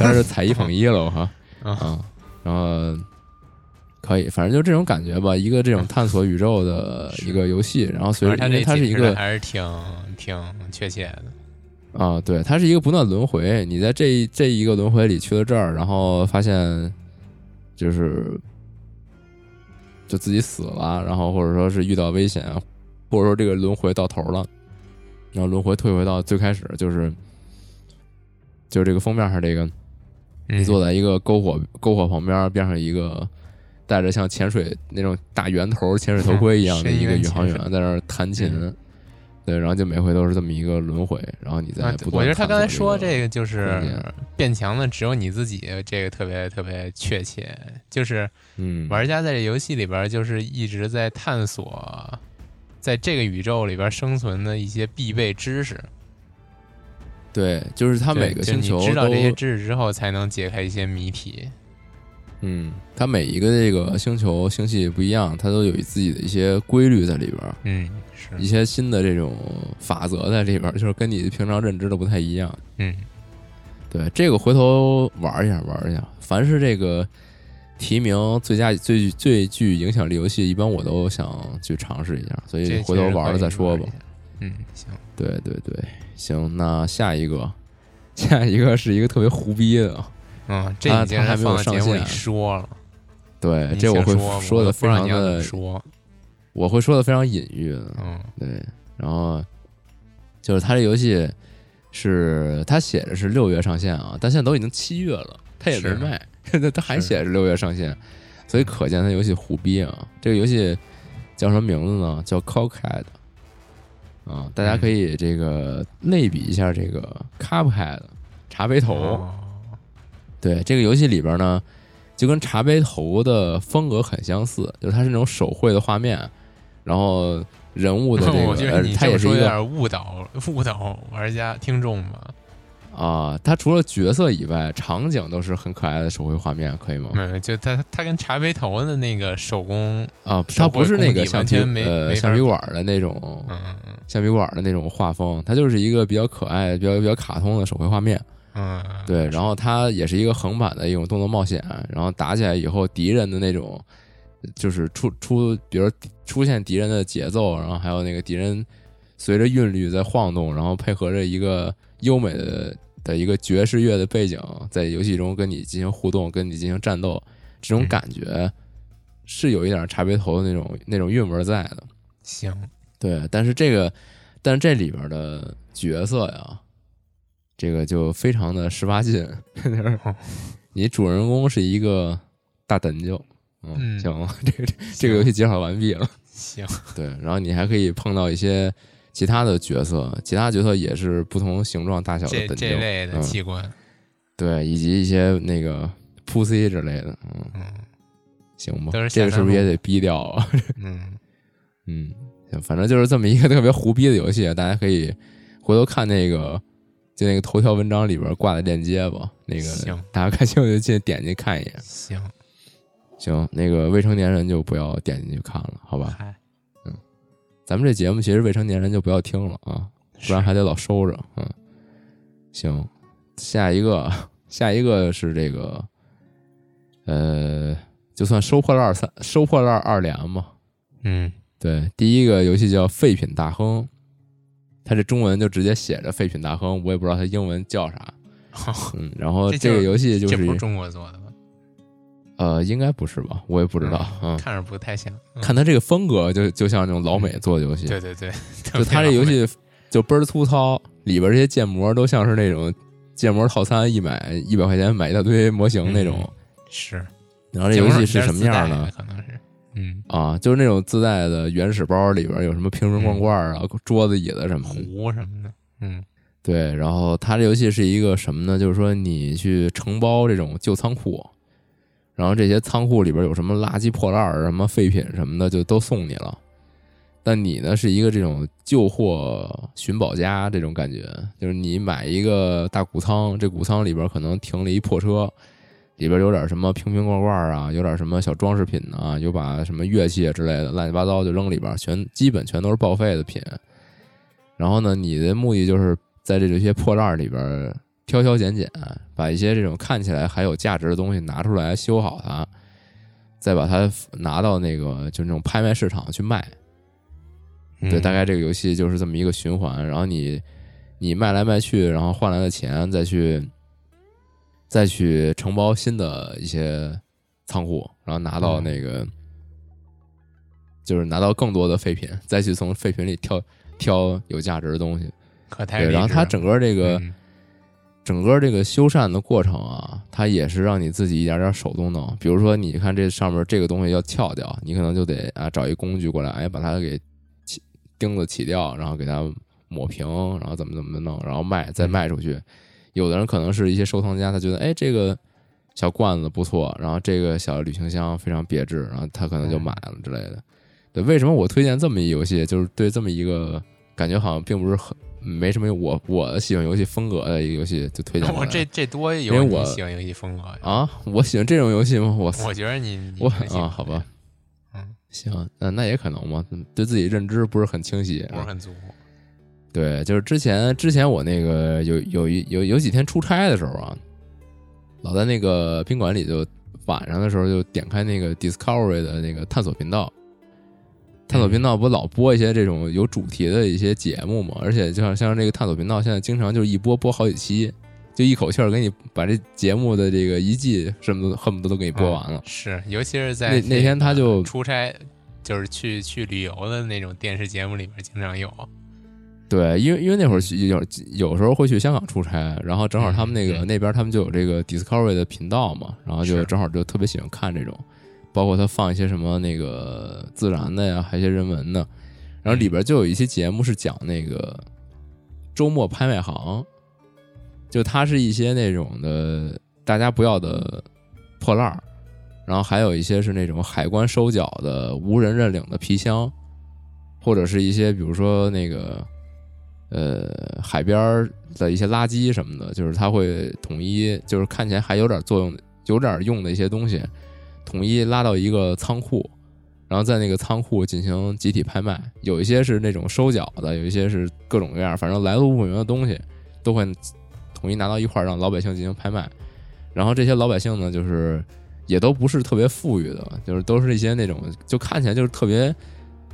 但是踩一捧一了哈 *laughs* 啊，然后可以，反正就这种感觉吧。一个这种探索宇宙的 *laughs* 一个游戏，然后随着它这它是一个还是挺挺确切的。啊，对，它是一个不断轮回。你在这这一个轮回里去了这儿，然后发现就是就自己死了，然后或者说是遇到危险，或者说这个轮回到头了，然后轮回退回到最开始，就是就是这个封面上这个，你坐在一个篝火篝火旁边，边上一个戴着像潜水那种大圆头潜水头盔一样的一个宇航员在那儿弹琴。对，然后就每回都是这么一个轮回，然后你再不断。我觉得他刚才说这个就是变强的只有你自己，这个特别特别确切。就是嗯玩家在这游戏里边，就是一直在探索，在这个宇宙里边生存的一些必备知识。对，就是他每个星球知道这些知识之后，才能解开一些谜题。嗯，它每一个这个星球星系不一样，它都有自己的一些规律在里边。嗯。一些新的这种法则在里边，*laughs* 就是跟你平常认知的不太一样。嗯，对，这个回头玩一下，玩一下。凡是这个提名最佳最最具影响力游戏，一般我都想去尝试一下，所以回头玩了再说吧。嗯，行，对对对，行，那下一个，*laughs* 下一个是一个特别胡逼的，嗯，这他你竟然他还没有上线说了，对，这我会说说的非常的，说，我会说的非常隐喻，嗯对，然后就是他这游戏是他写的是六月上线啊，但现在都已经七月了，他也没是卖，他 *laughs* 他还写着六月上线，所以可见他游戏胡逼啊。这个游戏叫什么名字呢？叫 Cockhead 啊，大家可以这个类比一下这个 Cuphead 茶杯头。哦对，这个游戏里边呢，就跟茶杯头的风格很相似，就是它是那种手绘的画面，然后人物的 *laughs* 这个，我觉得呃你这么说有点误导误导玩家听众嘛？啊，他除了角色以外，场景都是很可爱的手绘画面，可以吗？没有，就他他跟茶杯头的那个手工，啊，手它不是那个橡皮呃橡皮管的那种嗯嗯橡皮管的那种画风，它就是一个比较可爱、比较比较卡通的手绘画面。嗯，对，然后它也是一个横版的一种动作冒险，然后打起来以后，敌人的那种就是出出，比如出现敌人的节奏，然后还有那个敌人随着韵律在晃动，然后配合着一个优美的的一个爵士乐的背景，在游戏中跟你进行互动，跟你进行战斗，这种嗯感觉是有一点茶杯头的那种那种韵味在的。行，对，但是这个，但是这里边的角色呀，这个就非常的十八禁。*laughs* 哦你主人公是一个大胆就，嗯，嗯行，*laughs* 这个这个游戏介绍完毕了。行，*laughs* 对，然后你还可以碰到一些其他的角色，其他角色也是不同形状、大小的这等就，这类的嗯器官，对，以及一些那个 pussy 之类的，嗯，嗯行吧，这个是不是也得逼掉啊？*laughs* 嗯，嗯，行，反正就是这么一个特别胡逼的游戏，大家可以回头看那个，就那个头条文章里边挂的链接吧。那个行大家感兴趣就进点进去看一眼。行，行，那个未成年人就不要点进去看了，好吧？嗯，咱们这节目其实未成年人就不要听了啊，不然还得老收着。嗯，行，下一个，下一个是这个，呃，就算收破烂三，收破烂二连嘛。嗯，对，第一个游戏叫《废品大亨》，它这中文就直接写着“废品大亨”，我也不知道它英文叫啥。*laughs* 嗯，然后这个游戏就是这不是中国做的吧？呃，应该不是吧？我也不知道。嗯，看着不太像，嗯看他这个风格就就像那种老美做的游戏，对对对，*laughs* 就他这游戏就倍儿粗糙，里边这些建模都像是那种建模套餐，一买一百块钱买一大堆模型那种。是，然后这游戏是什么样呢？可能是，嗯，啊，就是那种自带的原始包里边有什么瓶瓶罐罐啊、桌子椅子什么的。壶什么的，嗯对，然后它这游戏是一个什么呢？就是说你去承包这种旧仓库，然后这些仓库里边有什么垃圾破烂儿、什么废品什么的，就都送你了。但你呢是一个这种旧货寻宝家这种感觉，就是你买一个大谷仓，这谷仓里边可能停了一破车，里边有点什么瓶瓶罐罐啊，有点什么小装饰品啊，有把什么乐器之类的乱七八糟就扔里边，全基本全都是报废的品。然后呢，你的目的就是在这些破烂里边挑挑拣拣，把一些这种看起来还有价值的东西拿出来修好它，再把它拿到那个就那种拍卖市场去卖。嗯对，大概这个游戏就是这么一个循环。然后你你卖来卖去，然后换来的钱再去再去承包新的一些仓库，然后拿到嗯那个、就是拿到更多的废品，再去从废品里挑挑有价值的东西。对，可太励然后它整个这个、嗯整个这个修缮的过程啊，它也是让你自己一点点手动弄。比如说，你看这上面这个东西要撬掉，你可能就得啊找一工具过来，哎，把它给起钉子起掉，然后给它抹平，然后怎么怎么弄，然后卖再卖出去。有的人可能是一些收藏家，他觉得哎这个小罐子不错，然后这个小旅行箱非常别致，然后他可能就买了之类的。对，为什么我推荐这么一游戏？就是对这么一个感觉好像并不是很没什么我我喜欢游戏风格的一个游戏，就推荐过我这这多因有为我喜欢游戏风格呀！啊，我喜欢这种游戏吗？我我觉得你你我啊，好吧，嗯，行，那那也可能嘛，嗯对自己认知不是很清晰。不是很足，对，就是之前之前我那个有有一有有几天出差的时候啊，老在那个宾馆里就晚上的时候就点开那个 Discovery 的那个探索频道，探索频道不老播一些这种有主题的一些节目嘛？而且就像像这个探索频道，现在经常就是一播播好几期，就一口气儿给你把这节目的这个一季什么都恨不得都给你播完了。是，尤其是在那那天他就出差，就是去去旅游的那种电视节目里边经常有。对，因为因为那会儿有有时候会去香港出差，然后正好他们那个那边他们就有这个 Discovery 的频道嘛，然后就正好就特别喜欢看这种，包括他放一些什么那个自然的呀，还有一些人文的，然后里边就有一些节目是讲那个周末拍卖行，就它是一些那种的大家不要的破烂儿，然后还有一些是那种海关收缴的无人认领的皮箱，或者是一些比如说那个。呃，海边的一些垃圾什么的，就是它会统一，就是看起来还有点作用、有点用的一些东西，统一拉到一个仓库，然后在那个仓库进行集体拍卖。有一些是那种收缴的，有一些是各种各样，反正来路不明的东西都会统一拿到一块儿，让老百姓进行拍卖。然后这些老百姓呢，就是也都不是特别富裕的，就是都是一些那种就看起来就是特别。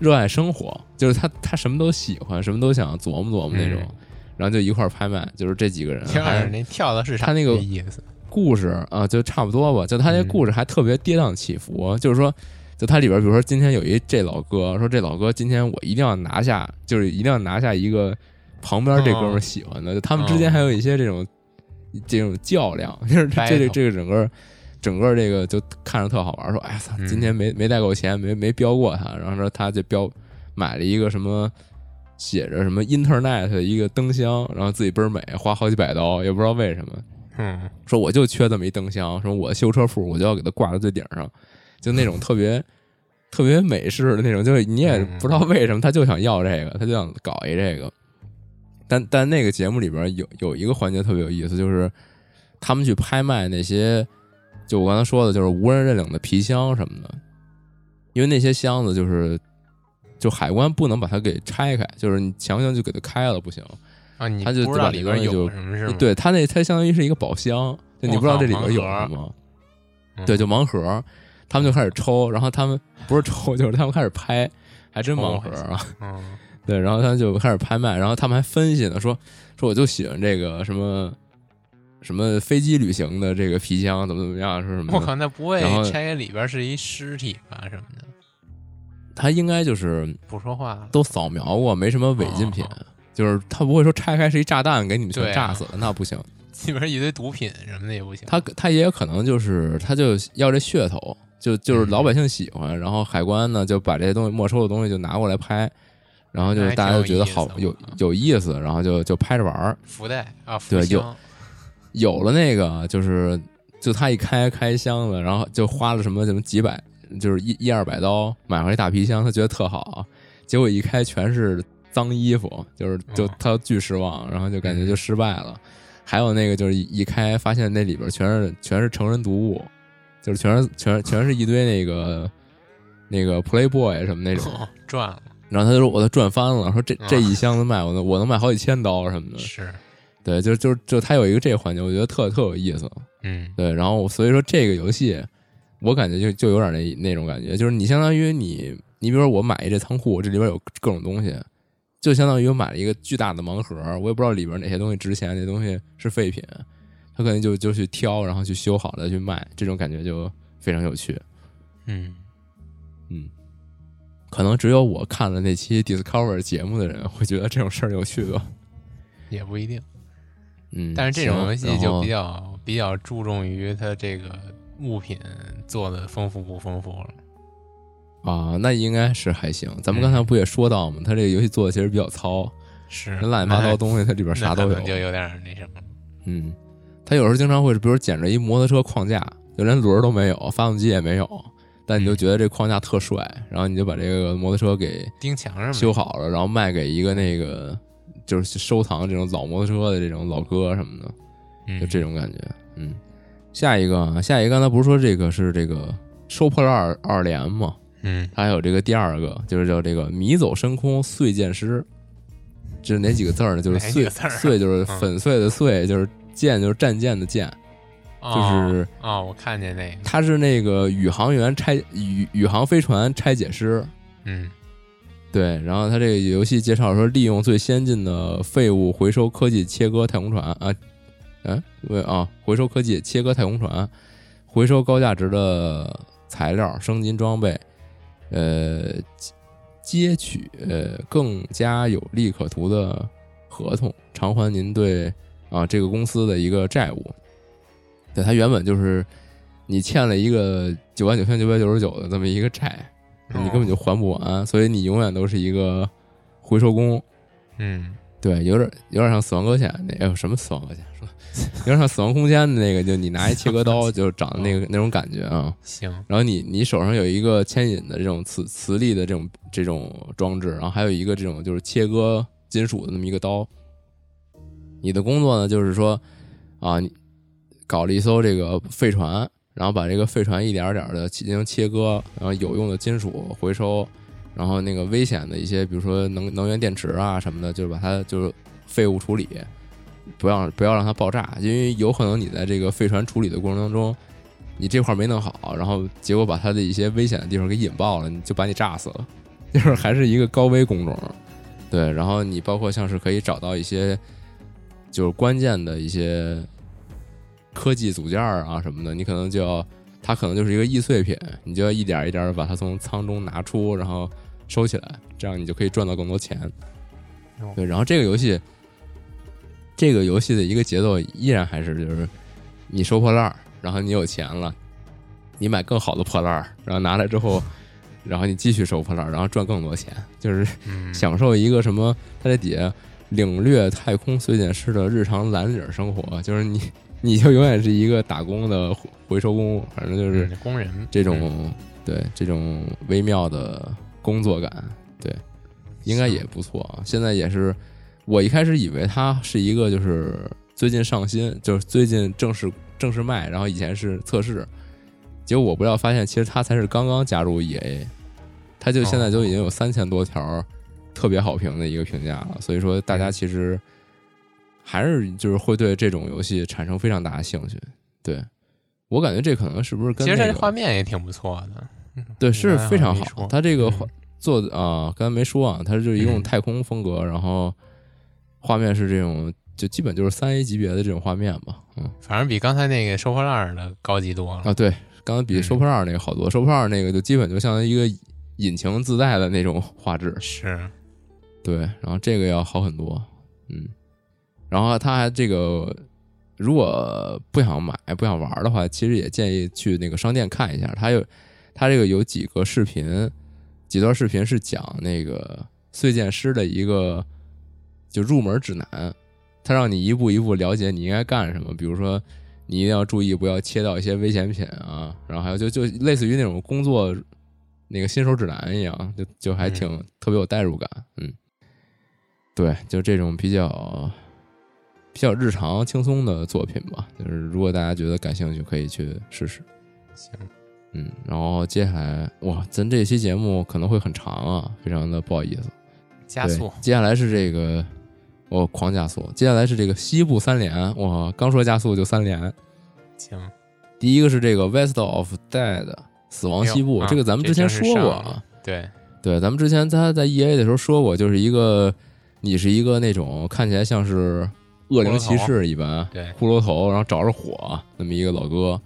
热爱生活，就是他，他什么都喜欢，什么都想琢磨琢磨那种，然后就一块儿拍卖，就是这几个人。还那跳的是他那个意思？故事啊，就差不多吧。就他那故事还特别跌宕起伏，就是说，就他里边，比如说今天有一这老哥说，这老哥今天我一定要拿下，就是一定要拿下一个旁边这哥们喜欢的，就他们之间还有一些这种这种较量，*laughs* 就是这个这个整个。整个这个就看着特好玩，说：“哎呀操，今天没没带够钱，没没标过他。”然后说他就标买了一个什么写着什么 Internet 的一个灯箱，然后自己倍儿美，花好几百刀，也不知道为什么。嗯，说我就缺这么一灯箱，说我修车铺我就要给它挂在最顶上，就那种特别 *laughs* 特别美式的那种，就是你也不知道为什么他就想要这个，他就想搞一这个。但但那个节目里边有有一个环节特别有意思，就是他们去拍卖那些。就我刚才说的，就是无人认领的皮箱什么的，因为那些箱子就是，就海关不能把它给拆开，就是你强行就给它开了不行啊，你他就道里边有什么是吗？对他那它相当于是一个宝箱，就你不知道这里边有什么，对，就盲盒，他们就开始抽，然后他们不是抽，*laughs* 就是他们开始拍，还真盲盒啊，对，然后他就开始拍卖，然后他们还分析呢，说说我就喜欢这个什么。什么飞机旅行的这个皮箱怎么怎么样？说什么？我靠，那不会拆开里边是一尸体吧？什么的？他应该就是不说话，都扫描过，没什么违禁品。就是他不会说拆开是一炸弹，给你们全炸死了，那不行。里边一堆毒品什么的也不行。他他也有可能就是他就要这噱头，就就是老百姓喜欢，然后海关呢就把这些东西没收的东西就拿过来拍，然后就大家就觉得好有有意思，然后就就拍着玩儿。福袋啊，对，有。有了那个，就是就他一开开箱子，然后就花了什么什么几百，就是一一二百刀买回来大皮箱，他觉得特好，结果一开全是脏衣服，就是就他巨失望，然后就感觉就失败了。还有那个就是一开发现那里边全是全是成人读物，就是全是全全是一堆那个那个 Playboy 什么那种赚了，然后他就说我都赚翻了，说这这一箱子卖我能我能卖好几千刀什么的，是。对，就就就他有一个这个环节，我觉得特特有意思。嗯，对，然后所以说这个游戏，我感觉就就有点那那种感觉，就是你相当于你，你比如说我买一这仓库，这里边有各种东西，就相当于我买了一个巨大的盲盒，我也不知道里边哪些东西值钱，哪些东西是废品，他可能就就去挑，然后去修好了去卖，这种感觉就非常有趣。嗯嗯，可能只有我看了那期 Discover 节目的人会觉得这种事儿有趣吧，*laughs* 也不一定。嗯，但是这种游戏就比较比较注重于它这个物品做的丰富不丰富了啊，那应该是还行。咱们刚才不也说到吗？它这个游戏做的其实比较糙，是乱七八糟东西，它里边啥都有，就有点那什么。嗯，他有时候经常会，比如捡着一摩托车框架，就连轮都没有，发动机也没有，但你就觉得这框架特帅，然后你就把这个摩托车给钉墙上修好了，然后卖给一个那个。就是收藏这种老摩托车的这种老哥什么的，就这种感觉。嗯，下一个，下一个，刚才不是说这个是这个收破烂二二连吗？嗯，还有这个第二个，就是叫这个迷走深空碎剑师，这是哪几个字呢？就是碎碎就是粉碎的碎，就是剑就是战舰的剑。就是哦，我看见那个，他是那个宇航员拆宇宇航飞船拆解师，嗯，对，然后他这个游戏介绍说，利用最先进的废物回收科技切割太空船啊，嗯，对啊，回收科技切割太空船，回收高价值的材料，升级装备，呃，接取呃更加有利可图的合同，偿还您对啊这个公司的一个债务。对，他原本就是你欠了一个九万九千九百九十九的这么一个债，你根本就还不完，所以你永远都是一个回收工。嗯，对，有点有点像死亡搁浅那哎呦什么死亡搁浅说，*laughs* 有点像死亡空间的那个，就你拿一切割刀就长的那个那种感觉啊。*laughs* 行，然后你你手上有一个牵引的这种磁磁力的这种这种装置，然后还有一个这种就是切割金属的那么一个刀。你的工作呢，就是说啊，你搞了一艘这个废船，然后把这个废船一点点的进行切割，然后有用的金属回收，然后那个危险的一些，比如说能能源电池啊什么的，就是把它就是废物处理，不要不要让它爆炸，因为有可能你在这个废船处理的过程当中，你这块没弄好，然后结果把它的一些危险的地方给引爆了，你就把你炸死了，*laughs* 就是还是一个高危工种。对，然后你包括像是可以找到一些就是关键的一些科技组件啊什么的，你可能就要它可能就是一个易碎品，你就要一点一点的把它从舱中拿出，然后收起来，这样你就可以赚到更多钱。对，然后这个游戏，这个游戏的一个节奏依然还是就是你收破烂儿，然后你有钱了，你买更好的破烂儿，然后拿来之后，然后你继续收破烂儿，然后赚更多钱，就是享受一个什么？它这底下领略太空碎件师的日常蓝领生活，就是你 *laughs* 你就永远是一个打工的回收工，反正就是工人这种对这种微妙的工作感，对，应该也不错啊。现在也是，我一开始以为它是一个就是最近上新，就是最近正式正式卖，然后以前是测试，结果我不知道发现其实它才是刚刚加入 EA，它就现在就已经有三千多条特别好评的一个评价了，所以说大家其实还是就是会对这种游戏产生非常大的兴趣。对我感觉这可能是不是跟其实那个这画面也挺不错的，对，是非常好。它这个嗯画做的啊，刚才没说啊，它就是一种嗯太空风格，然后画面是这种，就基本就是三 A 级别的这种画面吧。嗯反正比刚才那个收破烂的高级多了。啊，对，刚才比嗯收破烂那个好多，收破烂那个就基本就像一个引擎自带的那种画质，是，对，然后这个要好很多，嗯，然后它还这个。如果不想买、不想玩的话，其实也建议去那个商店看一下。它有，它这个有几个视频，几段视频是讲那个碎剑师的一个就入门指南，它让你一步一步了解你应该干什么。比如说，你一定要注意不要切到一些危险品啊，然后还有就就类似于那种工作那个新手指南一样，就就还挺、特别有代入感。嗯，对，就这种比较比较日常轻松的作品吧。就是如果大家觉得感兴趣，可以去试试。行，嗯，然后接下来哇，咱这期节目可能会很长啊，非常的不好意思。对加速，接下来是这个，我狂加速。接下来是这个西部三连，我，刚说加速就三连。行，第一个是这个《West of Dead》死亡西部，这个咱们之前说过啊。对，对，咱们之前他在 E A 的时候说过，就是一个你是一个那种看起来像是恶灵骑士一般，对骷髅头，然后着着火那么一个老哥，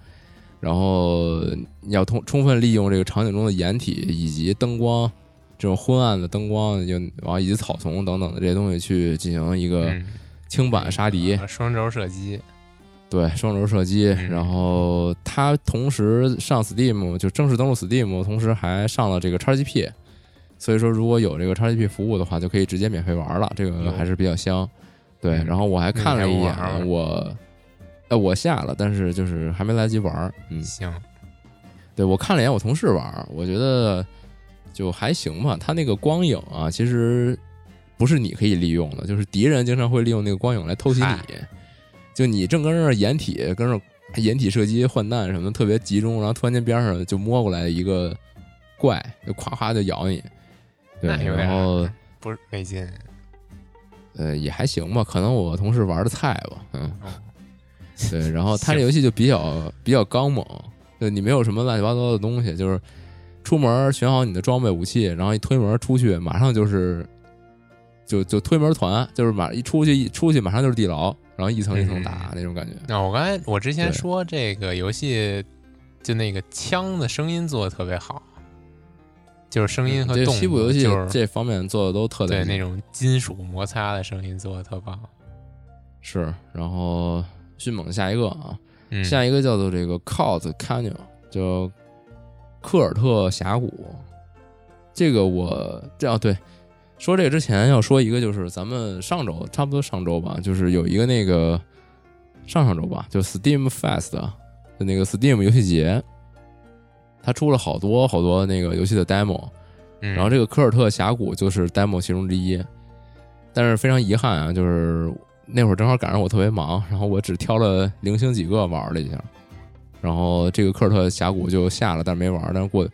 然后你要充充分利用这个场景中的掩体以及灯光，这种昏暗的灯光，就然后以及草丛等等的这些东西去进行一个嗯，轻版杀敌，呃双轴射击，对，双轴射击。嗯然后它同时上 Steam 就正式登录 Steam，同时还上了这个 XGP。所以说，如果有这个 XGP 服务的话，就可以直接免费玩了，这个还是比较香。对，嗯然后我还看了一眼我，呃，我下了，但是就是还没来得及玩。嗯，行，对我看了一眼我同事玩，我觉得就还行吧。他那个光影啊，其实不是你可以利用的，就是敌人经常会利用那个光影来偷袭你。就你正跟那儿掩体，跟那儿掩体射击、换弹什么的特别集中，然后突然间边上就摸过来一个怪，就咵咵就咬你。对，然后不是没劲，呃也还行吧，可能我同事玩的菜吧，嗯。对，然后 *laughs* 它这游戏就比较比较刚猛，就你没有什么乱七八糟的东西，就是出门选好你的装备武器，然后一推门出去，马上就是就就推门团，就是马一出去一出去马上就是地牢，然后一层一层打那种感觉。那我刚才我之前说这个游戏就那个枪的声音做的特别好。就是声音和动，西部游戏这方面做的都特别对，那种金属摩擦的声音做的特棒。是，然后迅猛下一个啊，下一个叫做这个 Cult Canyon，叫科尔特峡谷。这个我这样对说这个之前要说一个，就是咱们上周差不多上周吧，就是有一个那个上上周吧，就 Steam Fest 的那个 Steam 游戏节。他出了好多好多那个游戏的 demo，然后这个科尔特峡谷就是 demo 其中之一，但是非常遗憾啊，就是那会儿正好赶上我特别忙，然后我只挑了零星几个玩了一下，然后这个科尔特峡谷就下了，但是没玩，但是过，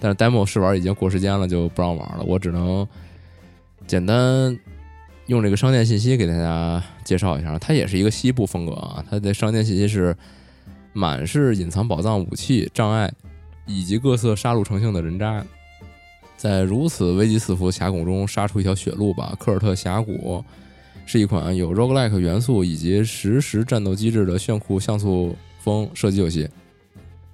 但是 demo 试玩已经过时间了，就不让玩了，我只能简单用这个商店信息给大家介绍一下，它也是一个西部风格啊，它的商店信息是满是隐藏宝藏、武器、障碍。以及各色杀戮成性的人渣，在如此危机四伏峡谷中杀出一条血路吧。科尔特峡谷是一款有 roguelike 元素以及实时战斗机制的炫酷像素风射击游戏。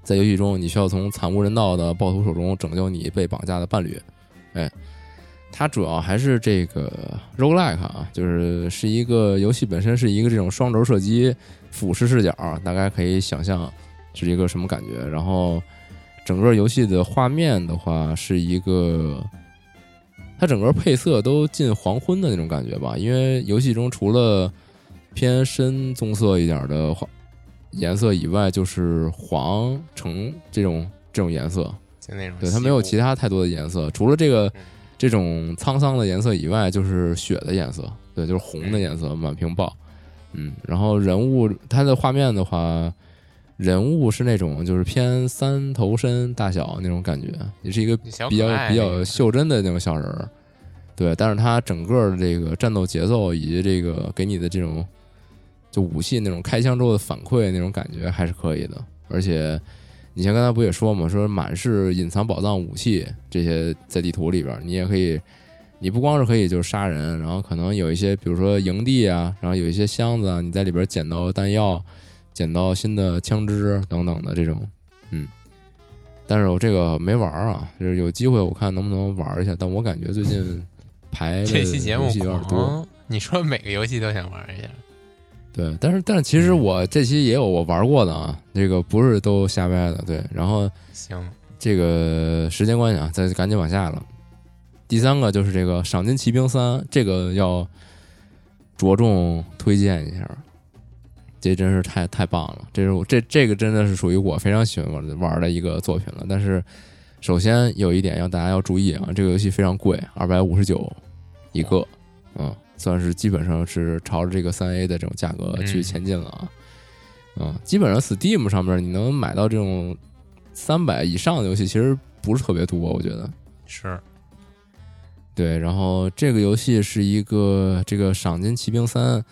在游戏中，你需要从惨无人道的暴徒手中拯救你被绑架的伴侣。哎，它主要还是这个 roguelike 啊，就是是一个游戏本身是一个这种双轴射击俯视视角，大概可以想象是一个什么感觉。然后。整个游戏的画面的话，是一个，它整个配色都近黄昏的那种感觉吧。因为游戏中除了偏深棕色一点的黄颜色以外，就是黄橙这种这种颜色，就那种。对，它没有其他太多的颜色，除了这个这种沧桑的颜色以外，就是血的颜色，对，就是红的颜色，满屏爆。嗯，然后人物它的画面的话。人物是那种就是偏三头身大小那种感觉，也是一个比较比较袖珍的那种小人儿，对。但是它整个的这个战斗节奏以及这个给你的这种就武器那种开枪之后的反馈那种感觉还是可以的。而且你像刚才不也说嘛，说满是隐藏宝藏武器这些在地图里边，你也可以，你不光是可以就是杀人，然后可能有一些比如说营地啊，然后有一些箱子啊，你在里边捡到弹药。捡到新的枪支等等的这种，嗯，但是我这个没玩啊，就是有机会我看能不能玩一下。但我感觉最近 *laughs* 排这期节目有点多。你说每个游戏都想玩一下，对，但是但是其实我这期也有我玩过的啊，这个不是都瞎掰的，对。然后行，这个时间关系啊，再赶紧往下了。第三个就是这个《赏金骑兵三》，这个要着重推荐一下。这真是太太棒了！这是我这这个真的是属于我非常喜欢玩玩的一个作品了。但是，首先有一点要大家要注意啊，这个游戏非常贵，二百五十九一个，嗯，算是基本上是朝着这个三 A 的这种价格去前进了啊。嗯，基本上 Steam 上面你能买到这种三百以上的游戏，其实不是特别多，我觉得是。对，然后这个游戏是一个这个赏金骑兵三。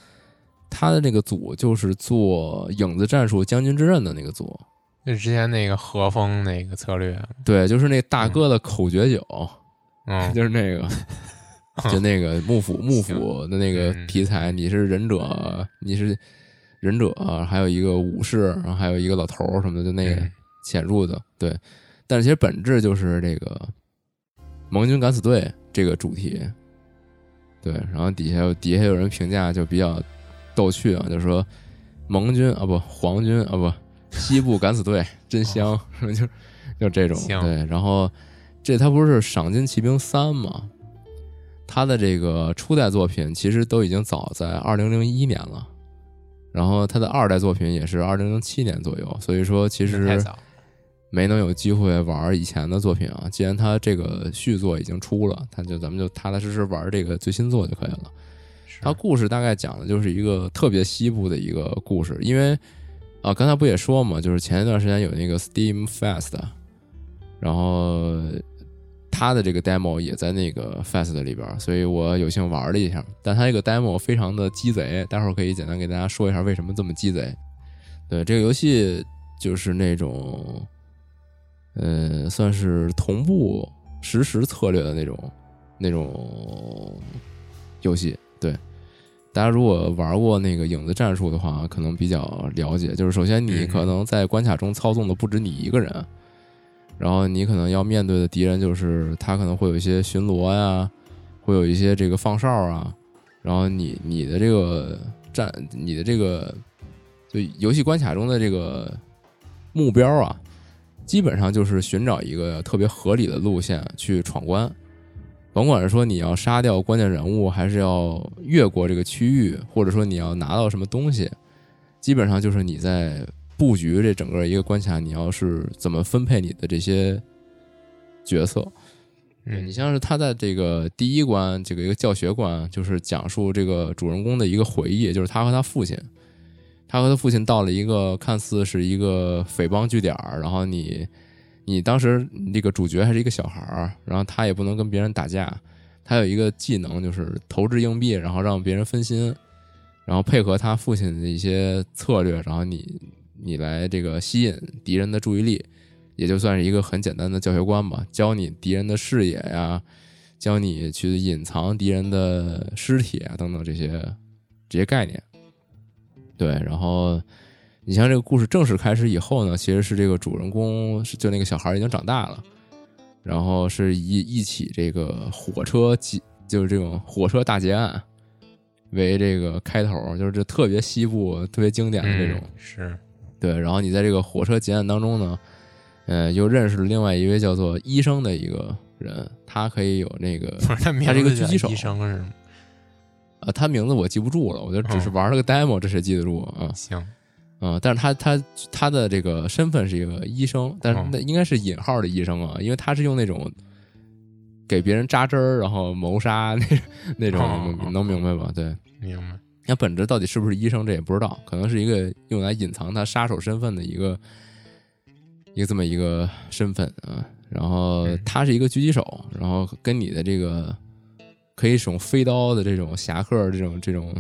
它的那个组就是做影子战术将军之刃的那个组，就之前那个和风那个策略，对，就是那大哥的口诀酒，嗯，*laughs* 就是那个，*laughs* 就那个幕府幕府的那个题材，你是忍者，你是忍者，还有一个武士，然后还有一个老头什么的，就那个潜入的，对，但是其实本质就是这个盟军敢死队这个主题，对，然后底下底下有人评价就比较。逗趣啊，就是说，盟军啊不，皇军啊不，西部敢死队真香，*laughs* 就就这种对。然后这他不是《赏金骑兵三》吗？他的这个初代作品其实都已经早在二零零一年了，然后他的二代作品也是二零零七年左右，所以说其实没能有机会玩以前的作品啊。既然他这个续作已经出了，他就咱们就踏踏实实玩这个最新作就可以了。他故事大概讲的就是一个特别西部的一个故事，因为啊，刚才不也说嘛，就是前一段时间有那个 Steam Fest，然后它的这个 demo 也在那个 Fast 里边，所以我有幸玩了一下。但他这个 demo 非常的鸡贼，待会儿可以简单给大家说一下为什么这么鸡贼。对，这个游戏就是那种，呃，算是同步实时策略的那种那种游戏。对，大家如果玩过那个影子战术的话，可能比较了解。就是首先你可能在关卡中操纵的不止你一个人，然后你可能要面对的敌人就是他可能会有一些巡逻呀，会有一些这个放哨啊，然后你你的这个战，你的这个。就游戏关卡中的这个目标啊，基本上就是寻找一个特别合理的路线去闯关。甭管是说你要杀掉关键人物，还是要越过这个区域，或者说你要拿到什么东西，基本上就是你在布局这整个一个关卡，你要是怎么分配你的这些角色。嗯，你像是他在这个第一关这个一个教学关，就是讲述这个主人公的一个回忆，就是他和他父亲。他和他父亲到了一个看似是一个匪帮据点儿，然后你，你当时那个主角还是一个小孩儿，然后他也不能跟别人打架，他有一个技能就是投掷硬币，然后让别人分心，然后配合他父亲的一些策略，然后你你来这个吸引敌人的注意力，也就算是一个很简单的教学观吧，教你敌人的视野呀，教你去隐藏敌人的尸体啊等等这些这些概念。对，然后你像这个故事正式开始以后呢，其实是这个主人公是就那个小孩已经长大了，然后是以一起这个火车劫，就是这种火车大劫案为这个开头，就是这特别西部、特别经典的这种。是，对。然后你在这个火车劫案当中呢，呃，又认识了另外一位叫做医生的一个人，他可以有那个，他是一个狙击手。医生是吗？啊，他名字我记不住了，我就只是玩了个 demo，这谁记得住啊？行，啊，但是他他他的这个身份是一个医生，但是那应该是引号的医生啊，因为他是用那种给别人扎针儿，然后谋杀那那种，能明白吧？对，明白。那本质到底是不是医生，这也不知道，可能是一个用来隐藏他杀手身份的一个一个这么一个身份啊。然后他是一个狙击手，然后跟你的这个。可以使用飞刀的这种侠客，这种这种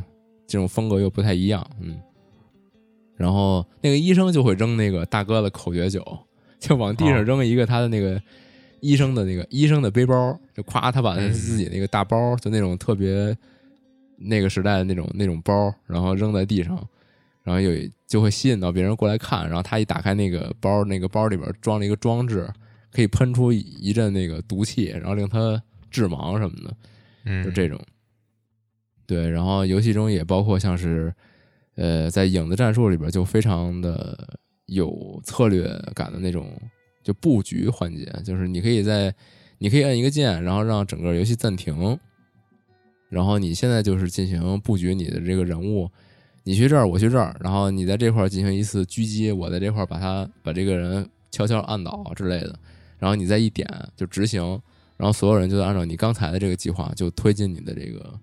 这种风格又不太一样，嗯。然后那个医生就会扔那个大哥的口诀酒，就往地上扔一个他的那个医生的那个医生的背包，就夸他把他自己那个大包，就那种特别那个时代的那种那种包，然后扔在地上，然后有就会吸引到别人过来看，然后他一打开那个包，那个包里边装了一个装置，可以喷出一阵那个毒气，然后令他致盲什么的。就这种，对，然后游戏中也包括像是，呃，在影子战术里边就非常的有策略感的那种，就布局环节，就是你可以在，你可以按一个键，然后让整个游戏暂停，然后你现在就是进行布局你的这个人物，你去这儿，我去这儿，然后你在这块儿进行一次狙击，我在这块儿把他把这个人悄悄按倒之类的，然后你再一点就执行。然后所有人就按照你刚才的这个计划，就推进你的这个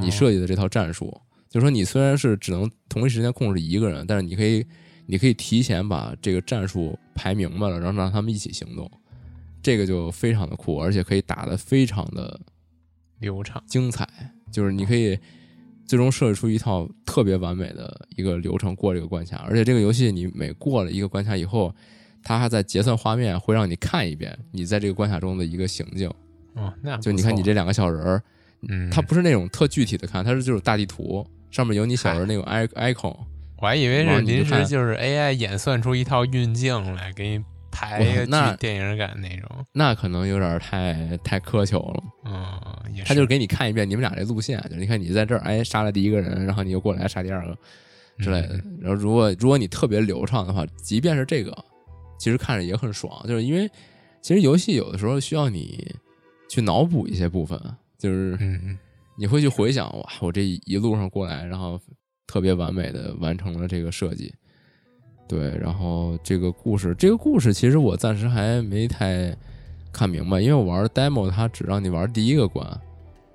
你设计的这套战术。就说你虽然是只能同一时间控制一个人，但是你可以你可以提前把这个战术排明白了，然后让他们一起行动。这个就非常的酷，而且可以打得非常的流畅、精彩。就是你可以最终设计出一套特别完美的一个流程过这个关卡，而且这个游戏你每过了一个关卡以后。它还在结算画面，会让你看一遍你在这个关卡中的一个行径。哦，那就你看你这两个小人儿，嗯，它不是那种特具体的看，它是就是大地图上面有你小人那种 icon。我还以为是临时就是 AI 演算出一套运镜来给你排一个电影感那种。那可能有点太太苛求了。嗯，他就是给你看一遍你们俩这路线，就你看你在这儿哎杀了第一个人，然后你又过来杀第二个之类的。然后如果如果你特别流畅的话，即便是这个。其实看着也很爽，就是因为其实游戏有的时候需要你去脑补一些部分，就是你会去回想哇，我这一路上过来，然后特别完美的完成了这个设计，对，然后这个故事，这个故事其实我暂时还没太看明白，因为我玩 demo，它只让你玩第一个关，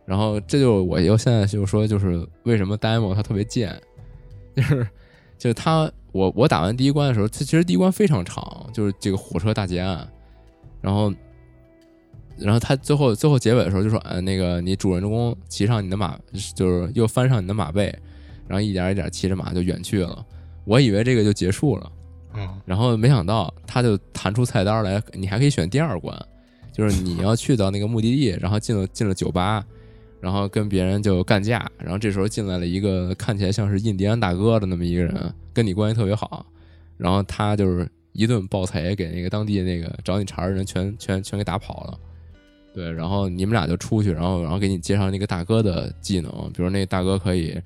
然后这就我又现在就说，就是为什么 demo 它特别贱，就是就是它。我我打完第一关的时候，它其实第一关非常长，就是这个火车大劫案，然后，然后他最后最后结尾的时候就说，呃，那个你主人公骑上你的马，就是又翻上你的马背，然后一点一点骑着马就远去了。我以为这个就结束了，嗯。然后没想到他就弹出菜单来，你还可以选第二关，就是你要去到那个目的地，然后进了进了酒吧，然后跟别人就干架，然后这时候进来了一个看起来像是印第安大哥的那么一个人，跟你关系特别好，然后他就是一顿暴锤，给那个当地那个找你茬的人全全全给打跑了。对，然后你们俩就出去，然后然后给你介绍那个大哥的技能，比如那大哥可以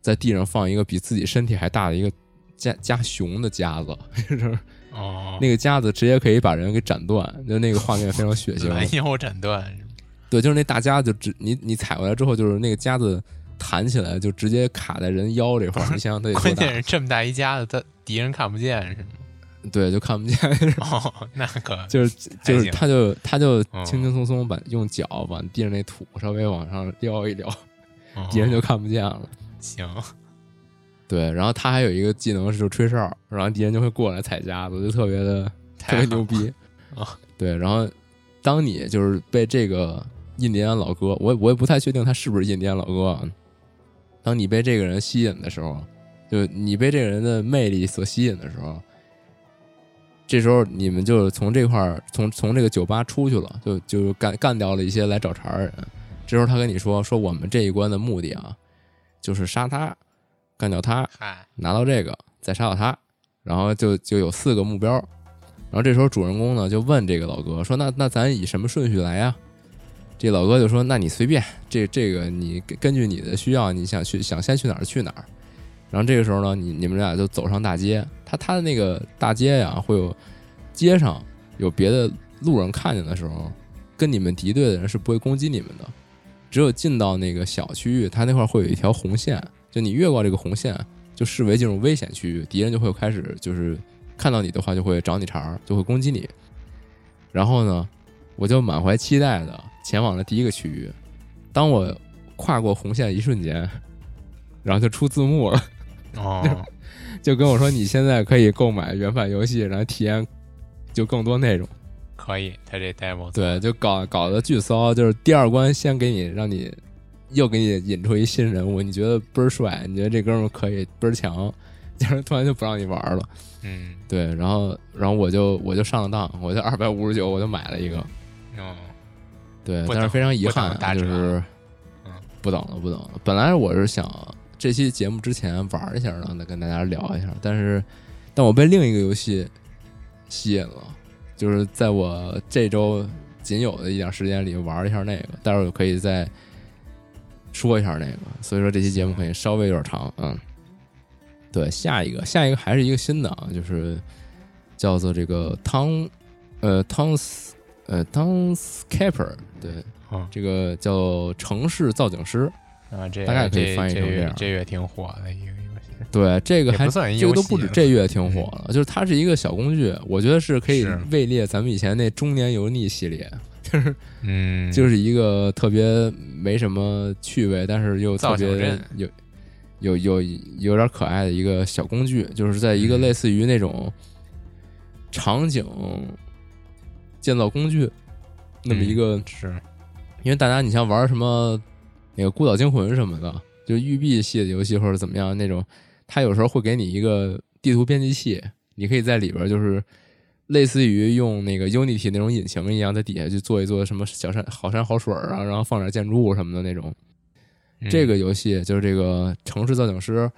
在地上放一个比自己身体还大的一个夹夹熊的夹子，*laughs* 就是哦，那个夹子直接可以把人给斩断，就那个画面非常血腥。拦腰斩断，对，就是那大夹子就直你你踩过来之后，就是那个夹子弹起来就直接卡在人腰这块儿，你想想关键？是这么大一夹子，他敌人看不见是吗？*laughs* 对，就看不见，*laughs* 哦，那可就是就是行他就他就嗯轻轻松松把用脚把地上那土稍微往上撩一撩，哦敌人就看不见了。行，对，然后他还有一个技能是就吹哨，然后敌人就会过来踩夹子，就特别的特别牛逼啊！*laughs* 对，然后当你就是被这个印第安老哥，我我也不太确定他是不是印第安老哥啊。当你被这个人吸引的时候，就你被这个人的魅力所吸引的时候，这时候你们就从这块儿从从这个酒吧出去了，就就干干掉了一些来找茬的人。这时候他跟你说说我们这一关的目的啊，就是杀他，干掉他，拿到这个，再杀掉他，然后就就有四个目标。然后这时候主人公呢就问这个老哥说：“那那咱以什么顺序来呀？”这老哥就说：“那你随便，这这个你根根据你的需要，你想去想先去哪儿去哪儿。”然后这个时候呢，你你们俩就走上大街，他他的那个大街呀，会有街上有别的路人看见的时候，跟你们敌对的人是不会攻击你们的。只有进到那个小区域，他那块儿会有一条红线，就你越过这个红线，就视为进入危险区域，敌人就会开始就是看到你的话就会找你茬儿，就会攻击你。然后呢，我就满怀期待的前往了第一个区域。当我跨过红线一瞬间，然后就出字幕了，哦，*laughs* 就跟我说你现在可以购买原版游戏，然后体验就更多内容。可以，他这 demo 对，就搞搞得巨骚，就是第二关先给你让你又给你引出一新人物，你觉得倍儿帅，你觉得这哥们儿可以倍儿强，*laughs* 就是突然就不让你玩了。嗯，对，然后然后我就我就上了当，我就二百五十九我就买了一个，哦，对，但是非常遗憾，就是嗯不等了不等了。本来我是想这期节目之前玩一下，然后再跟大家聊一下，但是但我被另一个游戏吸引了，就是在我这周仅有的一点时间里玩一下那个，待会儿我可以再说一下那个。所以说这期节目可以稍微有点长，嗯。对，下一个，下一个还是一个新的啊，就是叫做这个汤，呃，汤斯，呃，汤斯 Caper，对，哦这个叫城市造景师。啊，这大概可以翻译成这样这月挺火的一个游戏，对，这个还不算一这个都不止这月挺火了，就是它是一个小工具，我觉得是可以位列咱们以前那中年油腻系列，*laughs* 嗯，就是一个特别没什么趣味，但是又特别有有有有点可爱的一个小工具，就是在一个嗯。类似于那种场景建造工具那么一个是。因为大家你像玩什么那个《孤岛惊魂》什么的，就育碧系的游戏或者怎么样那种，它有时候会给你一个地图编辑器，你可以在里边就是类似于用那个 Unity 那种引擎一样，在底下去做一做什么小山好山好水啊，然后放点建筑物什么的那种。嗯这个游戏就是这个城市造景师，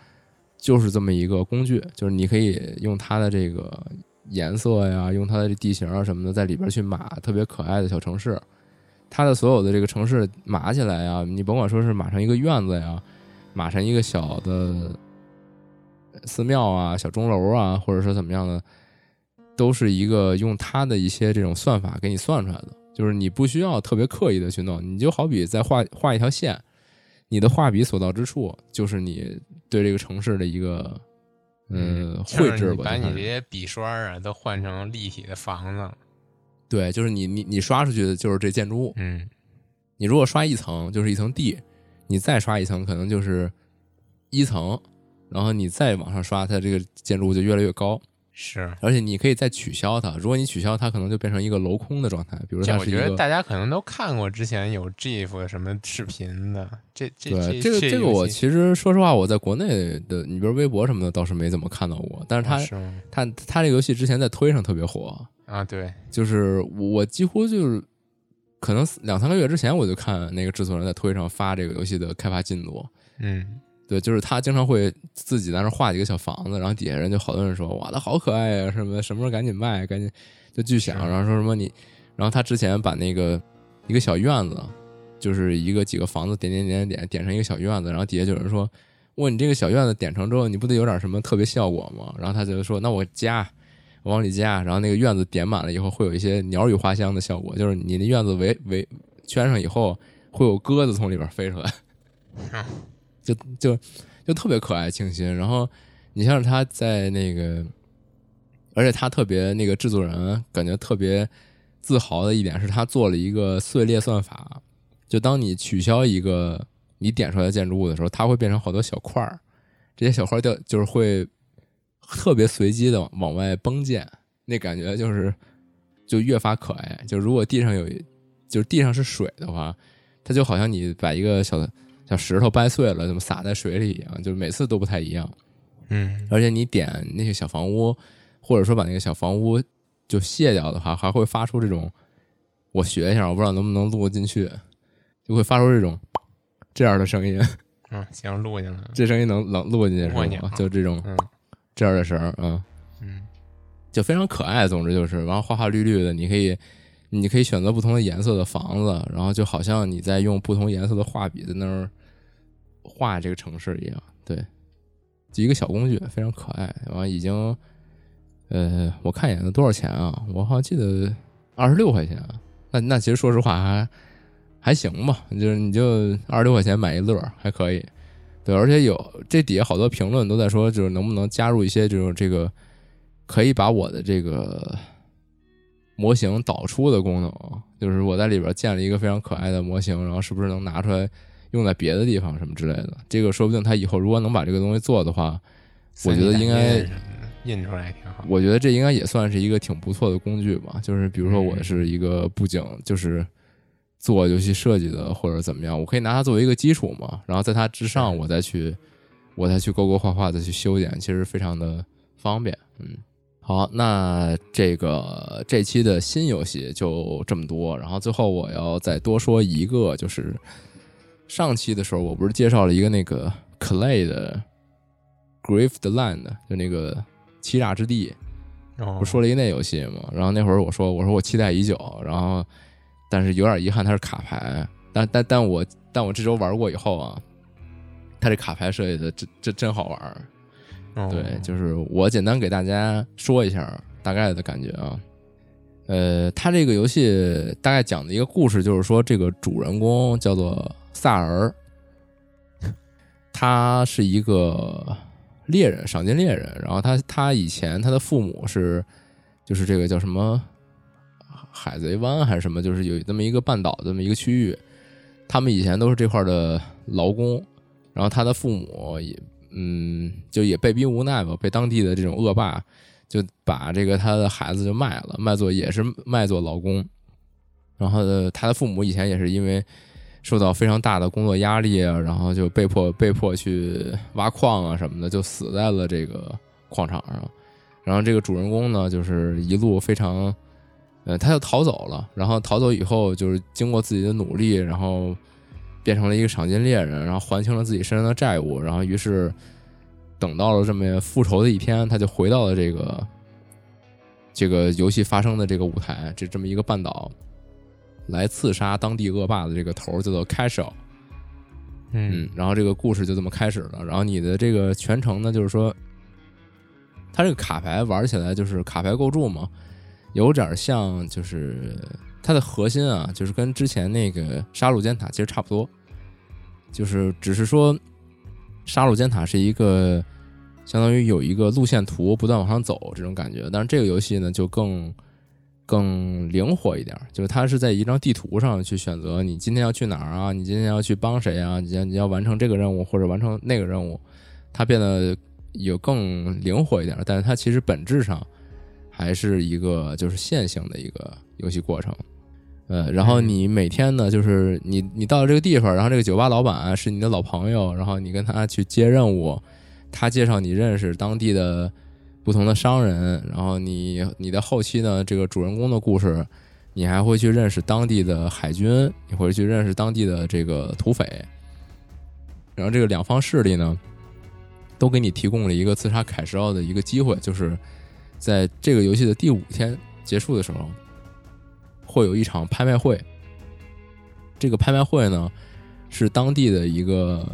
就是这么一个工具，就是你可以用它的这个颜色呀，用它的地形啊什么的，在里边去码特别可爱的小城市。它的所有的这个城市码起来呀，你甭管说是码成一个院子呀，码成一个小的寺庙啊、小钟楼啊，或者说怎么样的，都是一个用它的一些这种算法给你算出来的。就是你不需要特别刻意的去弄，你就好比在画画一条线，你的画笔所到之处，就是你对这个城市的一个嗯绘制吧。就是把你这些笔刷啊都换成立体的房子，对，就是你你你刷出去的就是这建筑物，嗯你如果刷一层就是一层地，你再刷一层可能就是一层，然后你再往上刷，它这个建筑物就越来越高。是，而且你可以再取消它。如果你取消它，可能就变成一个镂空的状态。比如它我觉得大家可能都看过之前有 GIF 什么视频的，这这对这个这个我其实说实话，我在国内的，你比如微博什么的倒是没怎么看到过。但是它它它这个游戏之前在推上特别火啊，对，就是我几乎就是可能两三个月之前我就看那个制作人在推上发这个游戏的开发进度，嗯。对，就是他经常会自己在那画几个小房子，然后底下人就好多人说：“哇，他好可爱呀，什么什么时候赶紧卖，赶紧就巨响。”然后说什么你，然后他之前把那个一个小院子，就是一个几个房子点点点点点成一个小院子，然后底下就有人说：“哇，你这个小院子点成之后，你不得有点什么特别效果吗？”然后他就说：“那我加，我往里加。”然后那个院子点满了以后，会有一些鸟语花香的效果，就是你的院子围围圈上以后，会有鸽子从里边飞出来。*laughs* 就就就特别可爱清新，然后你像他在那个，而且他特别那个制作人感觉特别自豪的一点是他做了一个碎裂算法，就当你取消一个你点出来的建筑物的时候，它会变成好多小块儿，这些小块儿掉就是会特别随机的往外崩溅，那感觉就是就越发可爱。就如果地上有就是地上是水的话，它就好像你把一个小的的。小石头掰碎了，怎么撒在水里一样，就每次都不太一样。嗯，而且你点那些小房屋，或者说把那个小房屋就卸掉的话，还会发出这种，我学一下，我不知道能不能录进去，就会发出这种这样的声音。*laughs* 嗯，行，录进来了。这声音能能录进去是吗？就这种这样的声儿，嗯嗯，就非常可爱。总之就是，然后花花绿绿的，你可以。你可以选择不同的颜色的房子，然后就好像你在用不同颜色的画笔在那儿画这个城市一样。对，一个小工具，非常可爱。完了已经，呃，我看一眼，多少钱啊？我好像记得二十六块钱啊。那那其实说实话还还行吧，就是你就二十六块钱买一乐还可以。对，而且有这底下好多评论都在说，就是能不能加入一些就是这个可以把我的这个。模型导出的功能，就是我在里边建了一个非常可爱的模型，然后是不是能拿出来用在别的地方什么之类的？这个说不定他以后如果能把这个东西做的话，我觉得应该印出来挺好。我觉得这应该也算是一个挺不错的工具吧。就是比如说我是一个布景，就是做游戏设计的或者怎么样，我可以拿它作为一个基础嘛，然后在它之上我再去我再去勾勾画画再去修剪，其实非常的方便。嗯。好，那这个这期的新游戏就这么多。然后最后我要再多说一个，就是上期的时候我不是介绍了一个那个 Clay 的 Grift Land，就那个欺诈之地，不说了一个那游戏嘛。然后那会儿我说我说我期待已久，然后但是有点遗憾它是卡牌，但但但我但我这周玩过以后啊，它这卡牌设计的真真真好玩。对，就是我简单给大家说一下大概的感觉啊。呃，他这个游戏大概讲的一个故事，就是说这个主人公叫做萨尔，他是一个猎人，赏金猎人。然后他他以前他的父母是，就是这个叫什么海贼湾还是什么，就是有这么一个半岛这么一个区域，他们以前都是这块的劳工。然后他的父母也。嗯，就也被逼无奈吧，被当地的这种恶霸就把这个他的孩子就卖了，卖做也是卖做劳工。然后他的父母以前也是因为受到非常大的工作压力啊，然后就被迫被迫去挖矿啊什么的，就死在了这个矿场上。然后这个主人公呢，就是一路非常，呃，他就逃走了。然后逃走以后，就是经过自己的努力，然后。变成了一个赏金猎人，然后还清了自己身上的债务，然后于是等到了这么复仇的一天，他就回到了这个这个游戏发生的这个舞台，这这么一个半岛，来刺杀当地恶霸的这个头叫做 c a s h l 嗯，然后这个故事就这么开始了。然后你的这个全程呢，就是说，他这个卡牌玩起来就是卡牌构筑嘛，有点像就是。它的核心啊，就是跟之前那个杀戮尖塔其实差不多，就是只是说杀戮尖塔是一个相当于有一个路线图不断往上走这种感觉，但是这个游戏呢就更更灵活一点，就是它是在一张地图上去选择你今天要去哪儿啊，你今天要去帮谁啊，你要你要完成这个任务或者完成那个任务，它变得有更灵活一点，但是它其实本质上还是一个就是线性的一个游戏过程。呃，然后你每天呢，就是你你到了这个地方，然后这个酒吧老板是你的老朋友，然后你跟他去接任务，他介绍你认识当地的不同的商人，然后你你的后期呢，这个主人公的故事，你还会去认识当地的海军，你会去认识当地的这个土匪，然后这个两方势力呢，都给你提供了一个刺杀凯什奥的一个机会，就是在这个游戏的第五天结束的时候。会有一场拍卖会，这个拍卖会呢，是当地的一个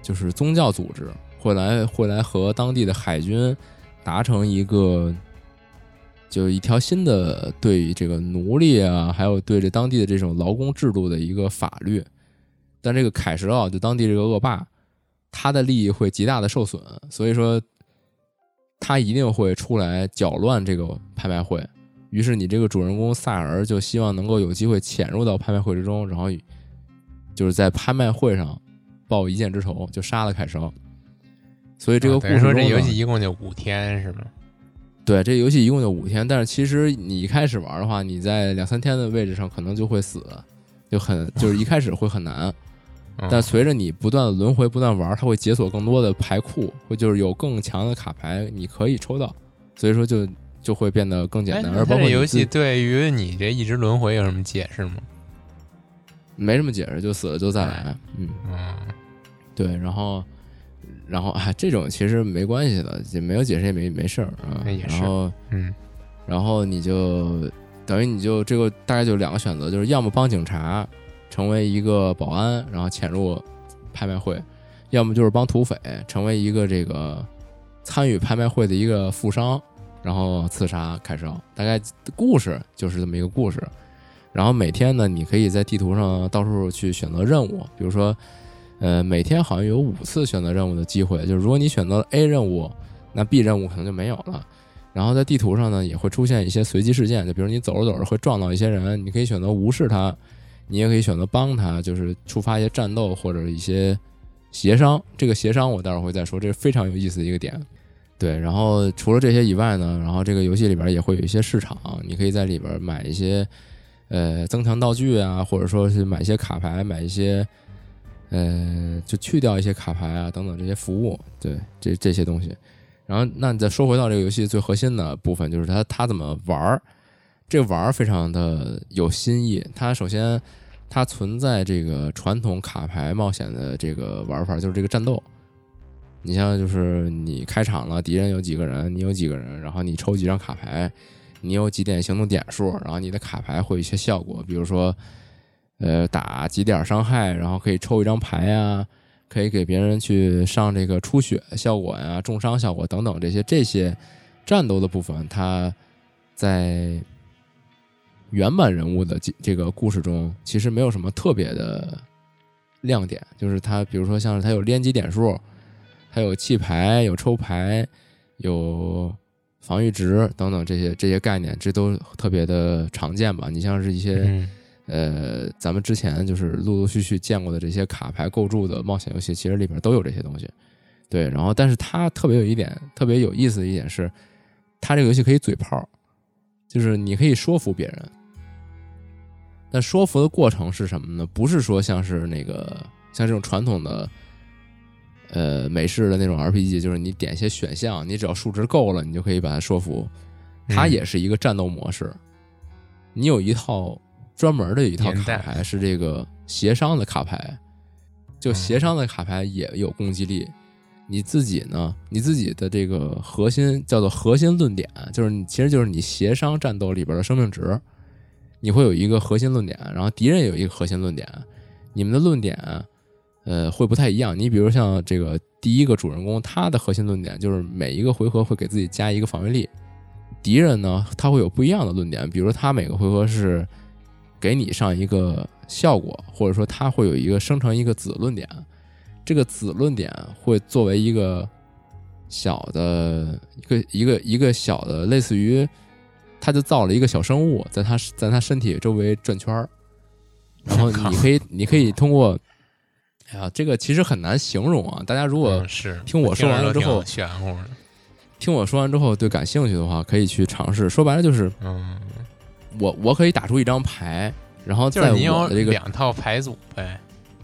就是宗教组织会来会来和当地的海军达成一个，就一条新的对于这个奴隶啊，还有对这当地的这种劳工制度的一个法律。但这个凯什奥就当地这个恶霸，他的利益会极大的受损，所以说他一定会出来搅乱这个拍卖会。于是，你这个主人公萨尔就希望能够有机会潜入到拍卖会之中，然后就是在拍卖会上报一箭之仇，就杀了凯什。所以这个故事说这游戏一共就五天是吗？对，这游戏一共就五天，但是其实你一开始玩的话，你在两三天的位置上可能就会死，就很就是一开始会很难。*laughs* 但随着你不断的轮回、不断玩，它会解锁更多的牌库，会就是有更强的卡牌你可以抽到。所以说就。就会变得更简单，而包括游戏对于你这一直轮回有什么解释吗？没什么解释，就死了就再来。嗯对，然后，然后啊，*laughs* 这种其实没关系的，也没有解释也没没事儿啊。然后，嗯，然后你就等于你就这个大概就两个选择，就是要么帮警察成为一个保安，然后潜入拍卖会；要么就是帮土匪成为一个这个参与拍卖会的一个富商。然后刺杀凯少，大概故事就是这么一个故事。然后每天呢，你可以在地图上到处去选择任务，比如说，呃，每天好像有五次选择任务的机会。就是如果你选择了 A 任务，那 B 任务可能就没有了。然后在地图上呢，也会出现一些随机事件，就比如你走着走着会撞到一些人，你可以选择无视他，你也可以选择帮他，就是触发一些战斗或者一些协商。这个协商我待会儿会再说，这是非常有意思的一个点。对，然后除了这些以外呢，然后这个游戏里边也会有一些市场，你可以在里边买一些呃增强道具啊，或者说是买一些卡牌，买一些呃就去掉一些卡牌啊等等这些服务，对，这这些东西。然后那你再说回到这个游戏最核心的部分，就是它它怎么玩儿，这玩儿非常的有新意。它首先它存在这个传统卡牌冒险的这个玩法，就是这个战斗。你像就是你开场了，敌人有几个人，你有几个人，然后你抽几张卡牌，你有几点行动点数，然后你的卡牌会有一些效果，比如说，呃，打几点伤害，然后可以抽一张牌呀，可以给别人去上这个出血效果呀、重伤效果等等这些这些战斗的部分，它在原版人物的这个故事中其实没有什么特别的亮点，就是它比如说像是它有连击点数。还有弃牌、有抽牌、有防御值等等这些这些概念，这都特别的常见吧？你像是一些呃，咱们之前就是陆陆续续见过的这些卡牌构筑的冒险游戏，其实里边都有这些东西。对，然后但是它特别有一点特别有意思的一点是，它这个游戏可以嘴炮，就是你可以说服别人。但说服的过程是什么呢？不是说像是那个像这种传统的。呃，美式的那种 RPG，就是你点一些选项，你只要数值够了，你就可以把它说服。它也是一个战斗模式，你有一套专门的一套卡牌是这个协商的卡牌，就协商的卡牌也有攻击力。你自己呢，你自己的这个核心叫做核心论点，就是你其实就是你协商战斗里边的生命值，你会有一个核心论点，然后敌人有一个核心论点，你们的论点。呃，会不太一样。你比如像这个第一个主人公，他的核心论点就是每一个回合会给自己加一个防御力。敌人呢，他会有不一样的论点，比如他每个回合是给你上一个效果，或者说他会有一个生成一个子论点。这个子论点会作为一个小的一个一个一个小的，类似于他就造了一个小生物，在他在他身体周围转圈儿，然后你可以你可以通过。哎呀，这个其实很难形容啊。大家如果是听我说完了之后，玄乎的。听我说完之后，对感兴趣的话，可以去尝试。说白了就是，嗯，我我可以打出一张牌，然后在我的这个两套牌组呗，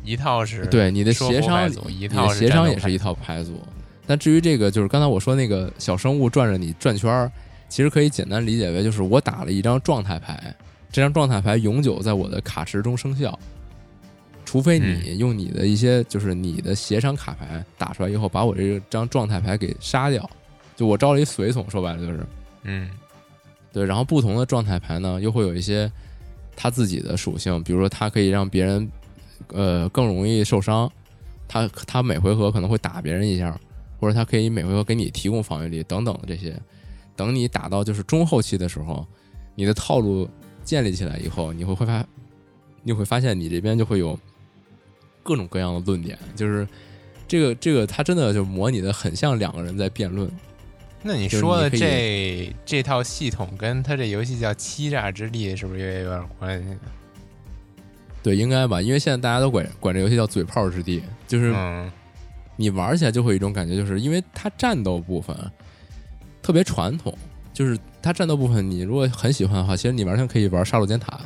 一套是对你的协商，一套协商也是一套牌组。但至于这个，就是刚才我说那个小生物转着你转圈儿，其实可以简单理解为就是我打了一张状态牌，这张状态牌永久在我的卡池中生效，除非你用你的一些就是你的协商卡牌打出来以后，把我这张状态牌给杀掉。就我招了一随从，说白了就是，嗯，对。然后不同的状态牌呢，又会有一些他自己的属性，比如说他可以让别人呃更容易受伤，他他每回合可能会打别人一下，或者他可以每回合给你提供防御力等等的这些。等你打到就是中后期的时候，你的套路建立起来以后，你会会发你会发现你这边就会有各种各样的论点，就是这个这个他真的就模拟的很像两个人在辩论。那你说的这这套系统跟他这游戏叫《欺诈之地》，是不是也有点关系？对，应该吧，因为现在大家都管管这游戏叫“嘴炮之地”，就是你玩起来就会有一种感觉，就是因为它战斗部分特别传统，就是它战斗部分，你如果很喜欢的话，其实你完全可以玩《杀戮尖塔》，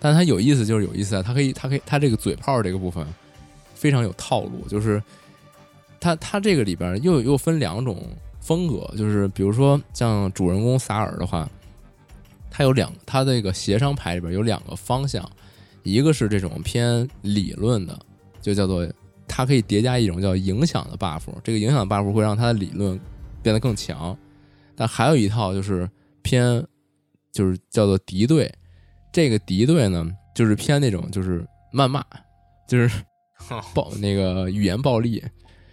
但它有意思就是有意思啊，它可以，它可以，它这个嘴炮这个部分非常有套路，就是它它这个里边又又分两种。风格就是，比如说像主人公萨尔的话，他有两，他这个协商牌里边有两个方向，一个是这种偏理论的，就叫做它可以叠加一种叫影响的 buff，这个影响 buff 会让他的理论变得更强，但还有一套就是偏，就是叫做敌对，这个敌对呢，就是偏那种就是谩骂，就是暴那个语言暴力。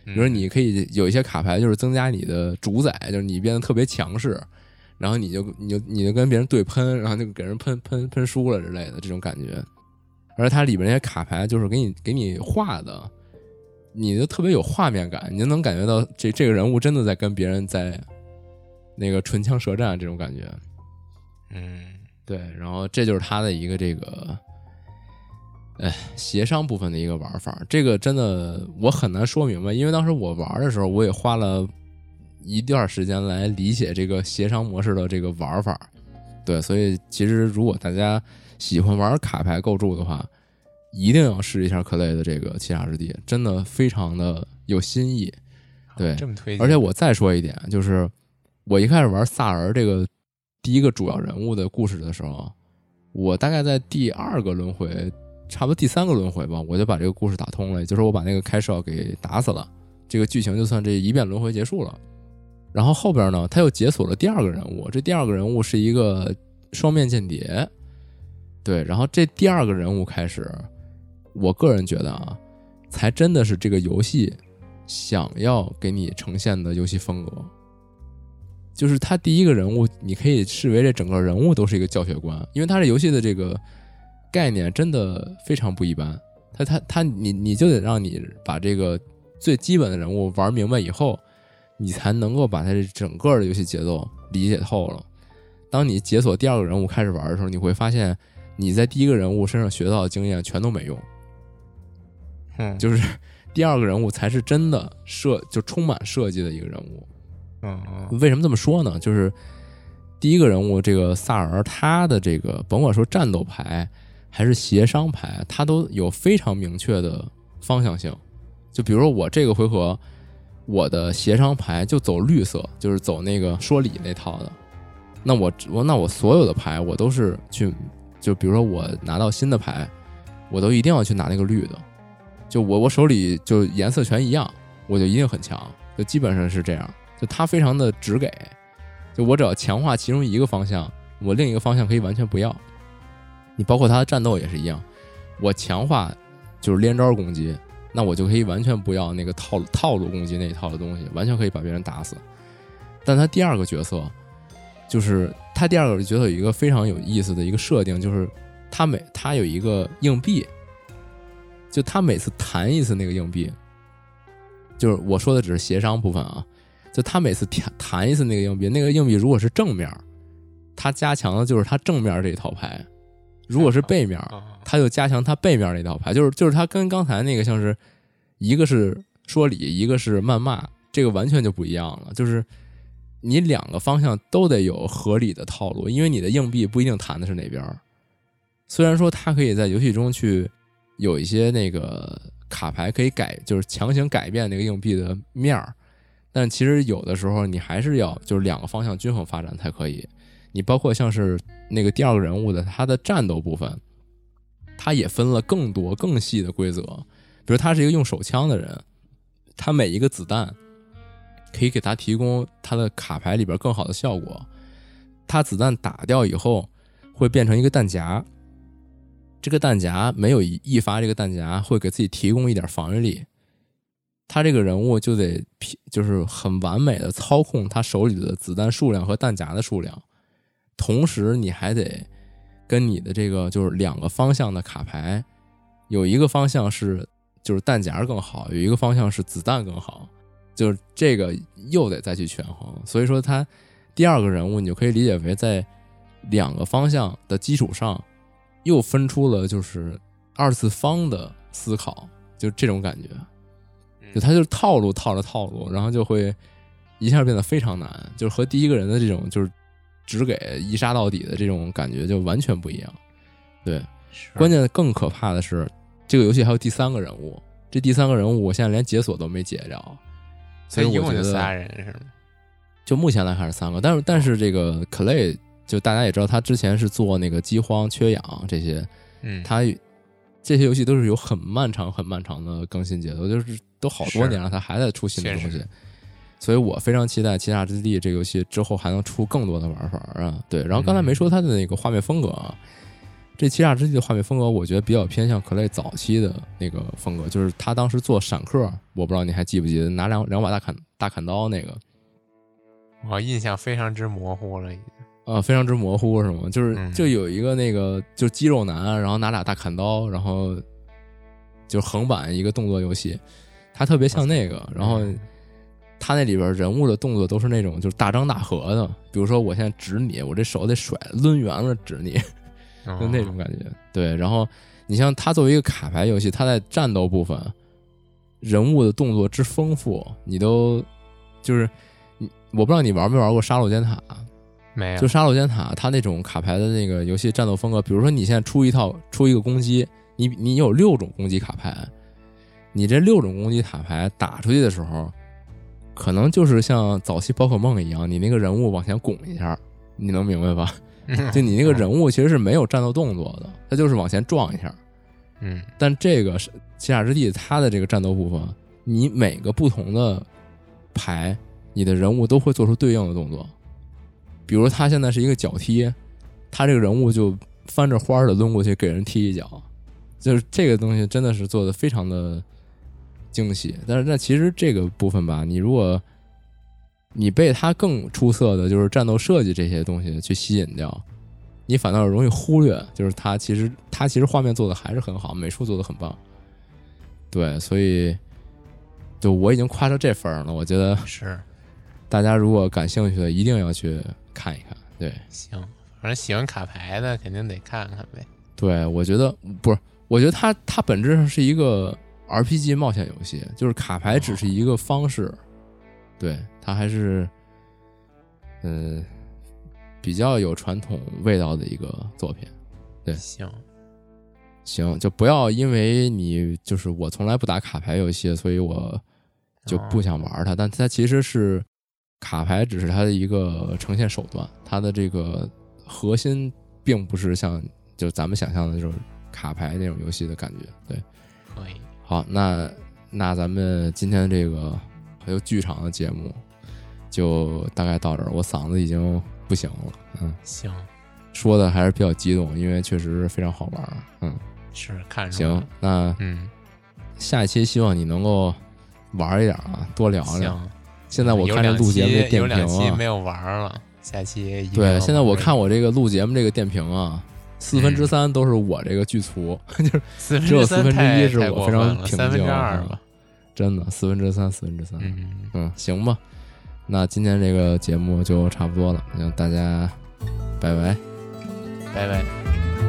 比如说，你可以有一些卡牌，就是增加你的主宰，就是你变得特别强势，然后你就你就你就跟别人对喷，然后就给人喷喷喷输了之类的这种感觉。而它里边那些卡牌，就是给你给你画的，你就特别有画面感，你就能感觉到这这个人物真的在跟别人在那个唇枪舌战这种感觉。嗯，对，然后这就是他的一个这个。哎，协商部分的一个玩法，这个真的我很难说明白，因为当时我玩的时候，我也花了一段时间来理解这个协商模式的这个玩法。对，所以其实如果大家喜欢玩卡牌构筑的话，一定要试一下克雷的这个《欺诈之地》，真的非常的有新意。对，这么推荐。而且我再说一点，就是我一开始玩萨尔这个第一个主要人物的故事的时候，我大概在第二个轮回。差不多第三个轮回吧，我就把这个故事打通了，也就是我把那个开设给打死了，这个剧情就算这一遍轮回结束了。然后后边呢，他又解锁了第二个人物，这第二个人物是一个双面间谍。对，然后这第二个人物开始，我个人觉得啊，才真的是这个游戏想要给你呈现的游戏风格，就是他第一个人物，你可以视为这整个人物都是一个教学观，因为他这游戏的这个。概念真的非常不一般，他他他，你你就得让你把这个最基本的人物玩明白以后，你才能够把他这整个的游戏节奏理解透了。当你解锁第二个人物开始玩的时候，你会发现你在第一个人物身上学到的经验全都没用，嗯，就是第二个人物才是真的设就充满设计的一个人物，嗯，为什么这么说呢？就是第一个人物这个萨尔，他的这个甭管说战斗牌。还是协商牌，他都有非常明确的方向性。就比如说我这个回合，我的协商牌就走绿色，就是走那个说理那套的。那我我那我所有的牌我都是去，就比如说我拿到新的牌，我都一定要去拿那个绿的。就我我手里就颜色全一样，我就一定很强。就基本上是这样。就他非常的直给，就我只要强化其中一个方向，我另一个方向可以完全不要。你包括他的战斗也是一样，我强化就是连招攻击，那我就可以完全不要那个套套路攻击那一套的东西，完全可以把别人打死。但他第二个角色，就是他第二个角色有一个非常有意思的一个设定，就是他每他有一个硬币，就他每次弹一次那个硬币，就是我说的只是协商部分啊，就他每次弹弹一次那个硬币，那个硬币如果是正面，他加强的就是他正面这一套牌。如果是背面，他就加强他背面那套牌，就是就是他跟刚才那个像是一个是说理，一个是谩骂，这个完全就不一样了。就是你两个方向都得有合理的套路，因为你的硬币不一定弹的是哪边。虽然说它可以在游戏中去有一些那个卡牌可以改，就是强行改变那个硬币的面儿，但其实有的时候你还是要就是两个方向均衡发展才可以。你包括像是那个第二个人物的他的战斗部分，他也分了更多更细的规则。比如他是一个用手枪的人，他每一个子弹可以给他提供他的卡牌里边更好的效果。他子弹打掉以后会变成一个弹夹，这个弹夹没有一发，这个弹夹会给自己提供一点防御力。他这个人物就得就是很完美的操控他手里的子弹数量和弹夹的数量。同时，你还得跟你的这个就是两个方向的卡牌，有一个方向是就是弹夹更好，有一个方向是子弹更好，就是这个又得再去权衡。所以说，他第二个人物你就可以理解为在两个方向的基础上，又分出了就是二次方的思考，就这种感觉。就他就是套路套着套路，然后就会一下变得非常难，就是和第一个人的这种就是。只给一杀到底的这种感觉就完全不一样，对，关键更可怕的是，这个游戏还有第三个人物，这第三个人物我现在连解锁都没解着，所以我觉得仨人是吗？就目前来看是三个，但是但是这个 Clay 就大家也知道，他之前是做那个饥荒、缺氧这些，嗯，他这些游戏都是有很漫长、很漫长的更新节奏，就是都好多年了，它还在出新的东西。所以我非常期待《七煞之地》这个游戏之后还能出更多的玩法啊！对，然后刚才没说它的那个画面风格啊，这《七煞之地》的画面风格，我觉得比较偏向 Clay 早期的那个风格，就是他当时做闪客，我不知道你还记不记得，拿两两把大砍大砍刀那个，我印象非常之模糊了，已经啊，非常之模糊是吗？就是就有一个那个就肌肉男，然后拿俩大砍刀，然后就横版一个动作游戏，他特别像那个，然后。他那里边人物的动作都是那种就是大张大合的，比如说我现在指你，我这手得甩抡圆了指你，就那种感觉。对，然后你像他作为一个卡牌游戏，他在战斗部分人物的动作之丰富，你都就是你，我不知道你玩没玩过杀戮尖塔？没有。就杀戮尖塔，它那种卡牌的那个游戏战斗风格，比如说你现在出一套出一个攻击，你你有六种攻击卡牌，你这六种攻击卡牌打出去的时候。可能就是像早期宝可梦一样，你那个人物往前拱一下，你能明白吧？*laughs* 就你那个人物其实是没有战斗动作的，他就是往前撞一下。嗯，但这个是七煞之地，它的这个战斗部分，你每个不同的牌，你的人物都会做出对应的动作。比如他现在是一个脚踢，他这个人物就翻着花儿的抡过去给人踢一脚，就是这个东西真的是做的非常的。惊喜，但是那其实这个部分吧，你如果你被他更出色的就是战斗设计这些东西去吸引掉，你反倒容易忽略，就是他其实他其实画面做的还是很好，美术做的很棒。对，所以就我已经夸到这份儿了，我觉得是大家如果感兴趣的，一定要去看一看。对，行，反正喜欢卡牌的肯定得看看呗。对，我觉得不是，我觉得它它本质上是一个。RPG 冒险游戏就是卡牌只是一个方式，对它还是嗯比较有传统味道的一个作品。对，行行，就不要因为你就是我从来不打卡牌游戏，所以我就不想玩它。但它其实是卡牌，只是它的一个呈现手段，它的这个核心并不是像就咱们想象的那种卡牌那种游戏的感觉。对，可以。好，那那咱们今天这个还有剧场的节目就大概到这儿。我嗓子已经不行了，嗯，行，说的还是比较激动，因为确实非常好玩，嗯，是看行，那嗯，下一期希望你能够玩一点啊，多聊聊。现在我看这录节目这电瓶啊，没有玩了，下期对，现在我看我这个录节目这个电瓶啊。四分之三都是我这个剧粗，*laughs* 就是只有四分之一是我非常平静。真的四分之三，四分之三。嗯嗯，行吧，那今天这个节目就差不多了，那大家拜拜，拜拜。